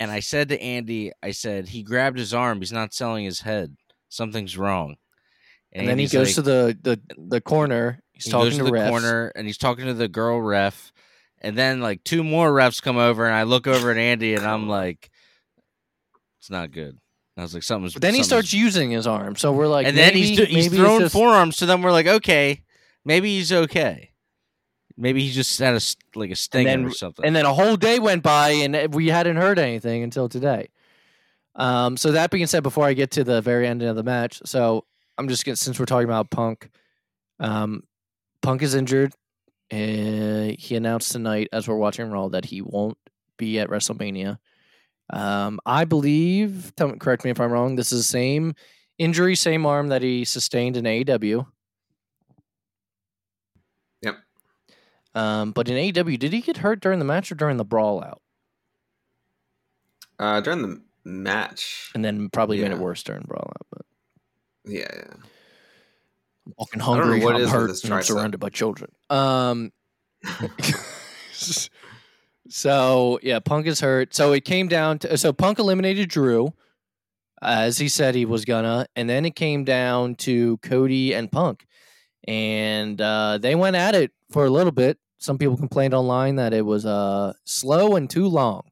and I said to Andy, I said he grabbed his arm. He's not selling his head. Something's wrong. And then he goes like- to the, the, the corner. He's he talking goes to, to the refs. corner and he's talking to the girl ref, and then like two more refs come over, and I look over at Andy, and I'm like, it's not good. I was like, something's. But then he starts using his arm. So we're like, and then he's he's maybe throwing just- forearms. So then we're like, okay, maybe he's okay. Maybe he just had a like a stinger then- or something. And then a whole day went by and we hadn't heard anything until today. Um, so that being said, before I get to the very end of the match, so I'm just gonna since we're talking about Punk, um, Punk is injured. Uh, he announced tonight as we're watching Raw that he won't be at WrestleMania. Um, I believe, tell correct me if I'm wrong. This is the same injury, same arm that he sustained in AEW. Yep. Um, but in AEW, did he get hurt during the match or during the brawl out? uh, during the match. and then probably made it worse during brawl out. But Yeah, yeah. I'm fucking I don't know hungry. what I'm is hurt. And I'm surrounded by children. Um. so yeah, Punk is hurt. So it came down to so Punk eliminated Drew, as he said he was gonna, and then it came down to Cody and Punk, and uh, they went at it for a little bit. Some people complained online that it was uh slow and too long.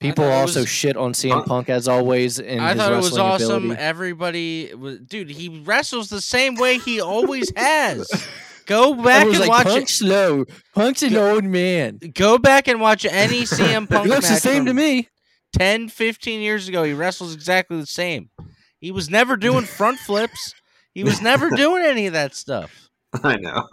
People also was- shit on CM Punk- as always in I thought it was awesome. ability. Everybody, was, dude, he wrestles the same way he always has. Go back and like, watch Punk's slow. Punk's an old man. Go back and watch any CM Punk He looks the same to me. 10, 15 years ago. He wrestles exactly the same. He was never doing front flips. He was never doing any of that stuff. I know.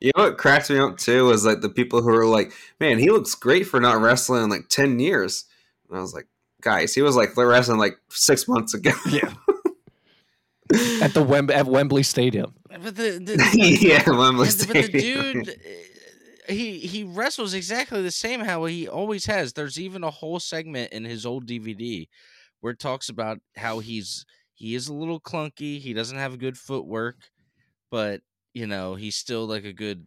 you know what cracks me up too is like the people who are like, "Man, he looks great for not wrestling in like ten years." And I was like, "Guys, he was like wrestling like six months ago." Yeah. At the Wem- at Wembley Stadium. But the, the, yeah, Wembley but the, but the dude, uh, he he wrestles exactly the same how he always has. There's even a whole segment in his old DVD where it talks about how he's he is a little clunky. He doesn't have a good footwork, but you know he's still like a good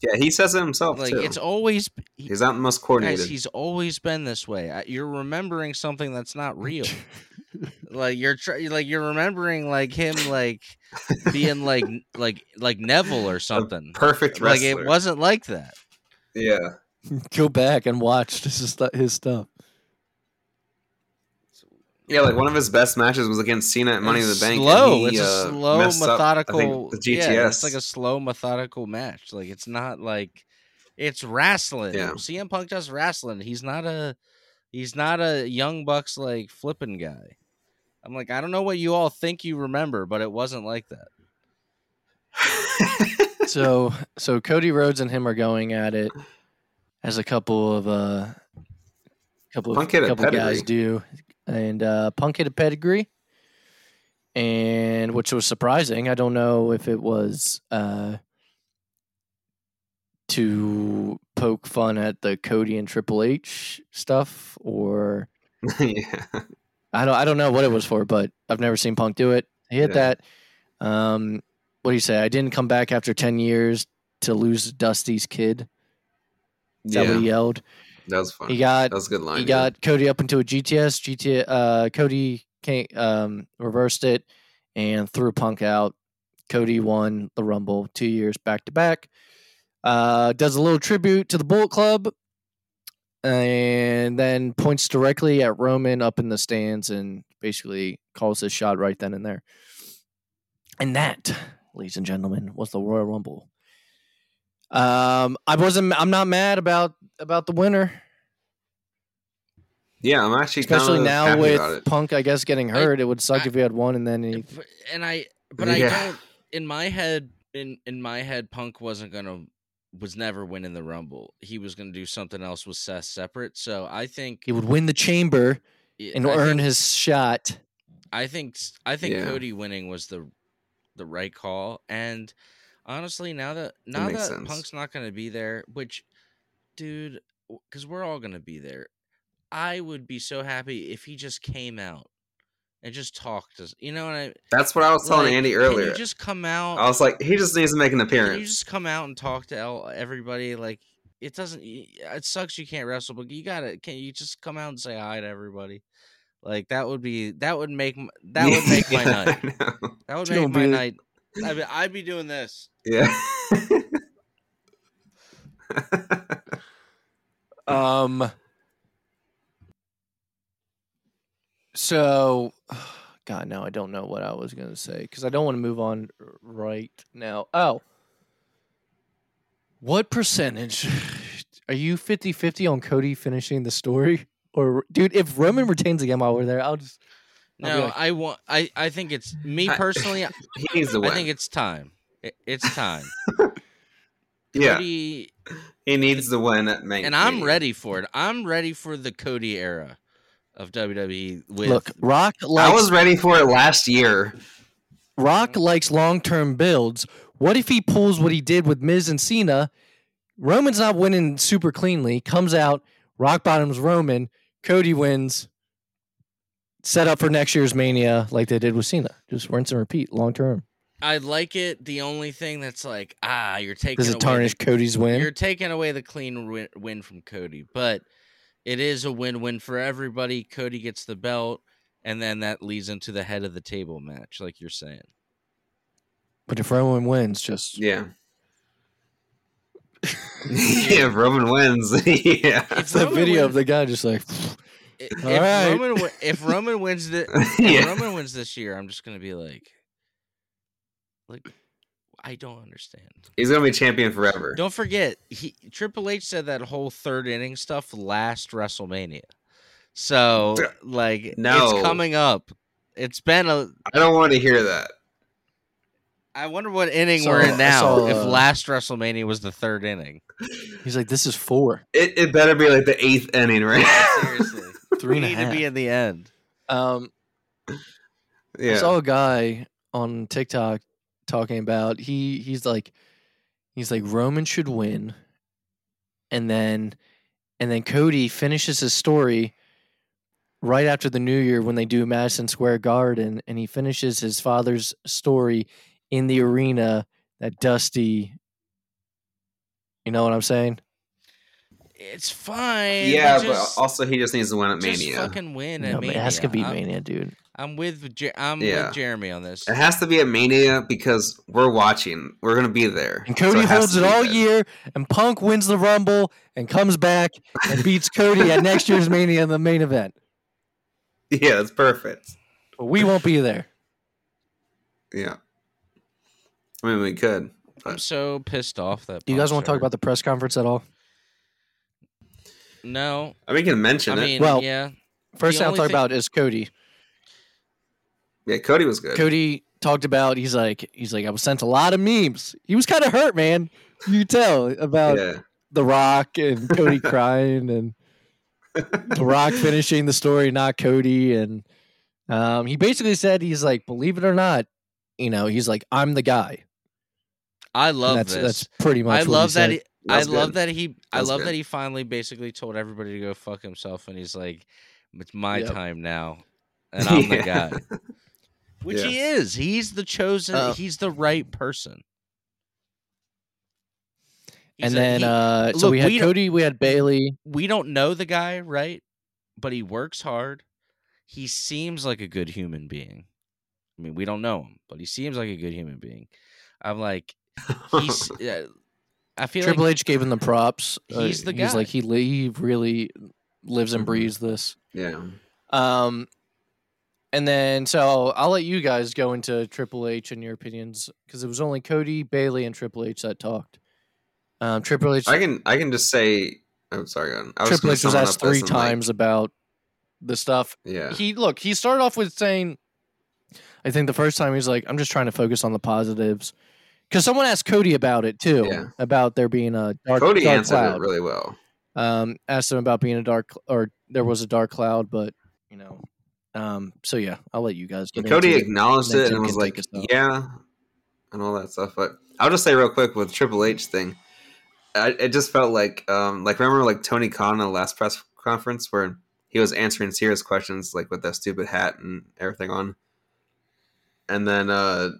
Yeah, he says it himself like too. it's always he, He's not the most coordinated. guys. He's always been this way. You're remembering something that's not real. like you're tr- like you're remembering like him like being like like like Neville or something. Perfect Like it wasn't like that. Yeah. Go back and watch. This is stu- his stuff. Yeah, like one of his best matches was against Cena at Money in the It's Bank. and Slow. he, it's a uh, slow, messed up, I think, the GTS. Yeah, it's like a slow, methodical match. Like it's not like it's wrestling. Yeah. CM Punk does wrestling. He's not a he's not a young bucks like flipping guy. I'm like, I don't know what you all think you remember, but it wasn't like that. So so Cody Rhodes and him are going at it as a couple of uh couple of Punk hit a couple guys do. And uh Punk hit a pedigree. And which was surprising. I don't know if it was uh to poke fun at the Cody and Triple H stuff or yeah. I don't I don't know what it was for, but I've never seen Punk do it. He hit Yeah. that. Um, what do you say? I didn't come back after ten years to lose Dusty's kid. Is that what he yelled? That was fun. He got that was a good line. he yeah. got Cody up into a GTS. GT uh, Cody came, um, reversed it and threw Punk out. Cody won the Rumble two years back to back. Uh, does a little tribute to the Bullet Club, and then points directly at Roman up in the stands and basically calls his shot right then and there. And that, ladies and gentlemen, was the Royal Rumble. Um, I wasn't. I'm not mad about about the winner. Yeah, I'm actually Especially kinda now happy with about it. Punk, I guess, getting hurt, it would suck I- if he had won and then he. And I but I Yeah. don't in my head in in my head Punk wasn't gonna was never winning the Rumble. He was gonna do something else with Seth separate. So I think He would win the chamber yeah, and I earn think- his shot. I think s- I think Yeah. Cody winning was the the right call. And honestly, now that now that. Punk's not going to be there, which, dude, because we're all going to be there, I would be so happy if he just came out and just talked to us. You know what I? That's what I was telling like, Andy earlier. you just come out. I was like, he just needs to make an appearance. you just come out and talk to everybody? Like it doesn't. It sucks you can't wrestle, but you gotta. Can you just come out and say hi to everybody? Like that would be. That would make. That would make my night. That would make my night. I'd be, I'd be doing this. Yeah. Um. So, God, now I don't know what I was gonna say because I don't want to move on right now. Oh, what percentage are you 50-50 on Cody finishing the story? Or, dude, if Roman retains again while we're there, I'll just I'll be No, like- I want. I. I think it's me personally. I he needs to win. I think it's time. It, it's time. yeah, Cody, he needs to win at Mania. and I'm ready for it. I'm ready for the Cody era of WWE. With look. Rock I was ready for it last year. Rock likes long term builds. What if he pulls what he did with Miz and Cena? Roman's not winning super cleanly. Comes out, Rock bottoms Roman. Cody wins. Set up for next year's Mania like they did with Cena. Just rinse and repeat, long term. I like it. The only thing that's like, ah, you're taking Does it away tarnish the- Cody's win? You're taking away the clean win, win from Cody, but it is a win-win for everybody. Cody gets the belt, and then that leads into the head of the table match, like you're saying. But if Roman wins, just Yeah. yeah, if Roman wins. yeah. it's that Roman video of the guy just like I- If All right. Roman, if Roman wins the, if Yeah. Roman wins this year, I'm just gonna be like, like, I don't understand. He's gonna be champion forever. Don't forget, he Triple H said that whole third inning stuff last WrestleMania. So like No. it's coming up. It's been a I don't want to hear that. I wonder what inning So- we're in now saw, if uh, last WrestleMania was the third inning. he's like, this is four. It, it better be like the eighth inning, right? Seriously. Three we need to be in the end. Um I saw a guy on TikTok talking about he he's like he's like Roman should win and then and then Cody finishes his story right after the new year when they do Madison Square Garden and he finishes his father's story in the arena that Dusty you know what I'm saying? It's fine. yeah, just, but also he just needs to win at Mania. just Mania. fucking win at No, Mania. it has to be I'm, Mania, dude. I'm with Jer- I'm Yeah. with Jeremy on this. It has to be at Mania because we're watching. We're gonna be there. And So Cody holds it all then. year, and Punk wins the Rumble and comes back and beats Cody at next year's Mania in the main event. Yeah, that's perfect. But we won't be there. Yeah. I mean, we could. I'm so pissed off that. Do you guys want to talk about the press conference at all? No, I mean, we can mention I it. mean, Well, yeah. First The thing I'll only talk thing- about is Cody. yeah, Cody was good. Cody talked about he's like he's like I was sent a lot of memes. He was kind of hurt, man. You could tell about yeah. The Rock and Cody crying and The Rock finishing the story, not Cody. And um, he basically said he's like, believe it or not, you know, he's like, I'm the guy. I And love that's this. that's pretty much. I what he love that. said. He, I That's love good. that he. I love good. that he finally basically told everybody to go fuck himself, and he's like, "It's my Yep. time now, and I'm the guy." Which Yeah. he is. He's the chosen. Uh, he's the right person. He's and a- then he- uh, so look, we had we Cody, we had Bayley. we don't know the guy, right? But he works hard. He seems like a good human being. I mean, we don't know him, but he seems like a good human being. I'm like, he's. I feel Triple like H gave him the props. Uh, He's the He's guy. like he, li- he really lives and Mhm. breathes this. yeah. Um, and then so I'll let you guys go into Triple H and your opinions because it was only Cody, Bayley, and Triple H that talked. Um, Triple H, I can. I can just say. I'm sorry. go on. I Triple gonna H was asked three in, like, times about the stuff. yeah. He look, he started off with saying, I think the first time he was like, "I'm just trying to focus on the positives," because someone asked Cody about it too, Yeah. about there being a dark, Cody dark answered cloud. it really well. um, asked him about being a dark or there was a dark cloud, but you know, um, so yeah, I'll let you guys get Cody into it. acknowledged it and was like, "Yeah, and all that stuff. But I'll just say real quick with Triple H thing, I, it just felt like um like remember like Tony Khan in the last press conference where he was answering serious questions like with that stupid hat and everything on, and then uh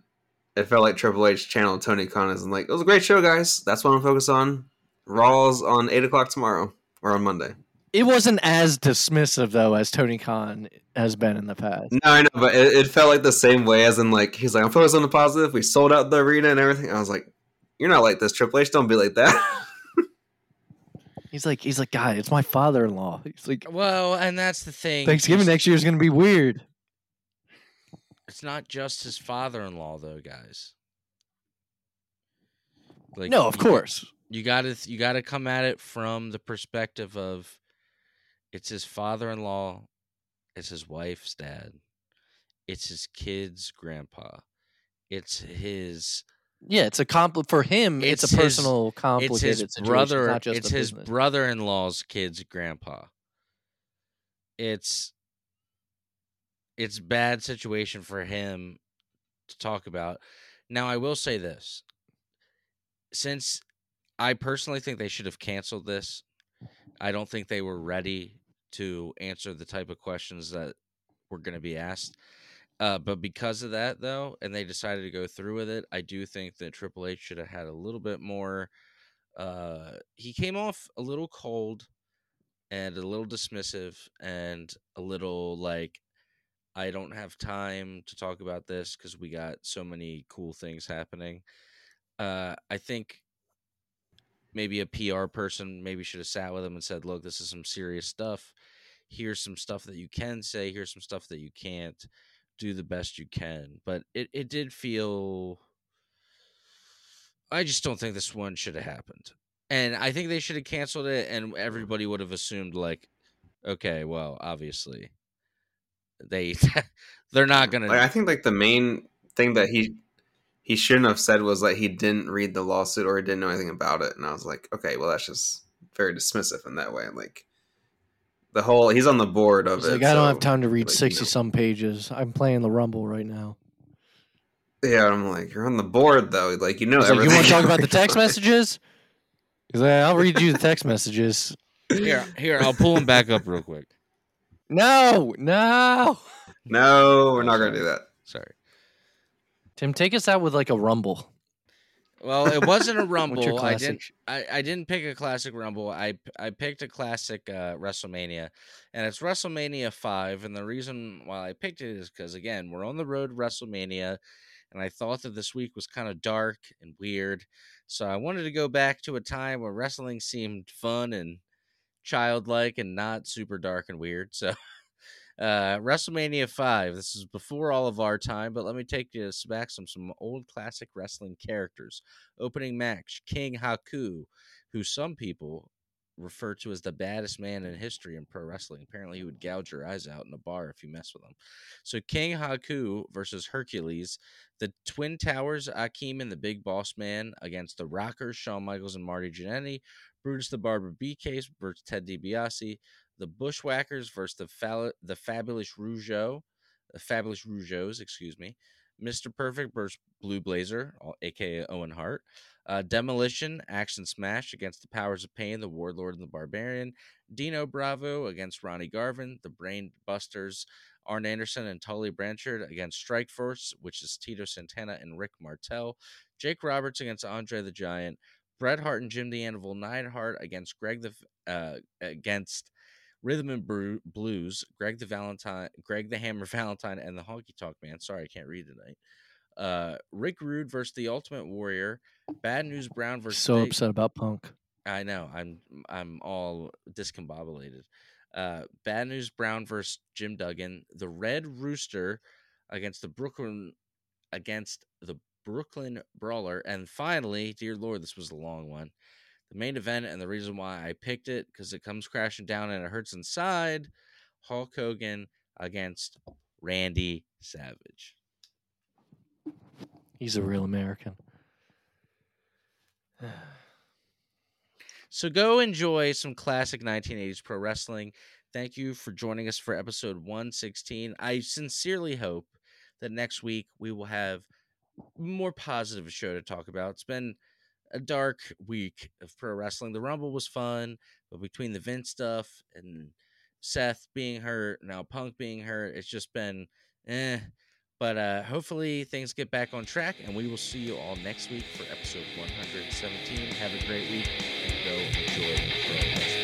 it felt like Triple H channeled Tony Khan as like it was a great show, guys. That's what I'm focused on. Raw's on eight o'clock tomorrow or on Monday. It wasn't as dismissive though as Tony Khan has been in the past. No, I know, but it, it felt like the same way as in like he's like I'm focused on the positive. We sold out the arena and everything. I was like, you're not like this, Triple H. Don't be like that. He's like, he's like, God, it's my father-in-law. He's like, Well, and that's the thing. Thanksgiving next year is gonna be weird. It's not just his father-in-law, though, guys. Like, no, of you- course. you gotta you gotta come at it from the perspective of it's his father-in-law it's his wife's dad it's his kid's grandpa it's his Yeah, it's a compli for him. It's, It's a his- personal, it's complicated his situation. brother it's it's his brother-in-law's kid's grandpa it's it's bad situation for him to talk about. Now i will say this. Since i personally think they should have canceled this i don't think they were ready to answer the type of questions that were going to be asked. Uh, but because of that though and they decided to go through with it i do think that triple h should have had a little bit more uh, he came off a little cold and a little dismissive and a little like I don't have time to talk about this because we got so many cool things happening. Uh, I think maybe a PR person maybe should have sat with him and said, "Look, this is some serious stuff. Here's some stuff that you can say. Here's some stuff that you can't. Do the best you can." But it it did feel. I just don't think this one should have happened. And I think they should have canceled it, and everybody would have assumed like, okay, well, obviously, they they're not gonna. Like, I think like the main thing that he he shouldn't have said was that he didn't read the lawsuit or he didn't know anything about it. And I was like, okay, well that's just very dismissive in that way. Like the whole he's on the board of He's it. like, I don't so, have time to read like, you sixty know. some pages. I'm playing the Rumble right now. Yeah, I'm like, you're on the board though. Like you know He's like, you want to talk about the text messages? He's like, I'll read you the text messages. Here, here, I'll pull them back up real quick. No, no. No, we're not gonna do that. Sorry. Tim, take us out with like a Rumble. Well, it wasn't a rumble. I didn't. I, I didn't pick a classic rumble. I I picked a classic uh, WrestleMania, and it's WrestleMania five. And the reason why I picked it is because again, we're on the road to WrestleMania, and I thought that this week was kind of dark and weird. So I wanted to go back to a time where wrestling seemed fun and childlike and not super dark and weird. So. Uh, WrestleMania 5. This is before all of our time, but let me take you back some some old classic wrestling characters opening match King Haku, who some people refer to as the baddest man in history in pro wrestling. Apparently, he would gouge your eyes out in a bar if you mess with him. So, King Haku versus Hercules, the Twin Towers, Akeem and the Big Boss Man against the Rockers, Shawn Michaels and Marty Jannetty, Brutus the Barber Beefcake versus Ted DiBiase, the Bushwhackers versus the Fal- the Fabulous Rougeau, the Fabulous Rougeaus, excuse me. Mr. Perfect versus Blue Blazer, aka Owen Hart. Uh, Demolition, Ax and Smash against the Powers of Pain, the Warlord and the Barbarian. Dino Bravo against Ronnie Garvin, the Brain Busters. Arn Anderson and Tully Blanchard against Strike Force, which is Tito Santana and Rick Martel. Jake Roberts against Andre the Giant. Bret Hart and Jim the Anvil Neidhart against Greg the uh, against Rhythm and Bru- Blues, Greg the Valentine, Greg the Hammer Valentine, and the Honky Tonk Man. Sorry, I can't read tonight. Uh, Rick Rude versus the Ultimate Warrior. Bad News Brown versus So upset about Punk. I know. I'm I'm all discombobulated. Uh, Bad News Brown versus Jim Duggan. The Red Rooster against the Brooklyn against the Brooklyn Brawler, and finally, dear Lord, this was a long one. The main event and the reason why I picked it because it comes crashing down and it hurts inside. Hulk Hogan against Randy Savage. He's a real American. So go enjoy some classic 1980s pro wrestling. Thank you for joining us for episode 116. I sincerely hope that next week we will have more positive show to talk about. It's been a dark week of pro wrestling. The Rumble was fun, but between the Vince stuff and Seth being hurt, now Punk being hurt, it's just been eh. But uh, hopefully things get back on track, and we will see you all next week for episode 117. Have a great week and go enjoy pro wrestling.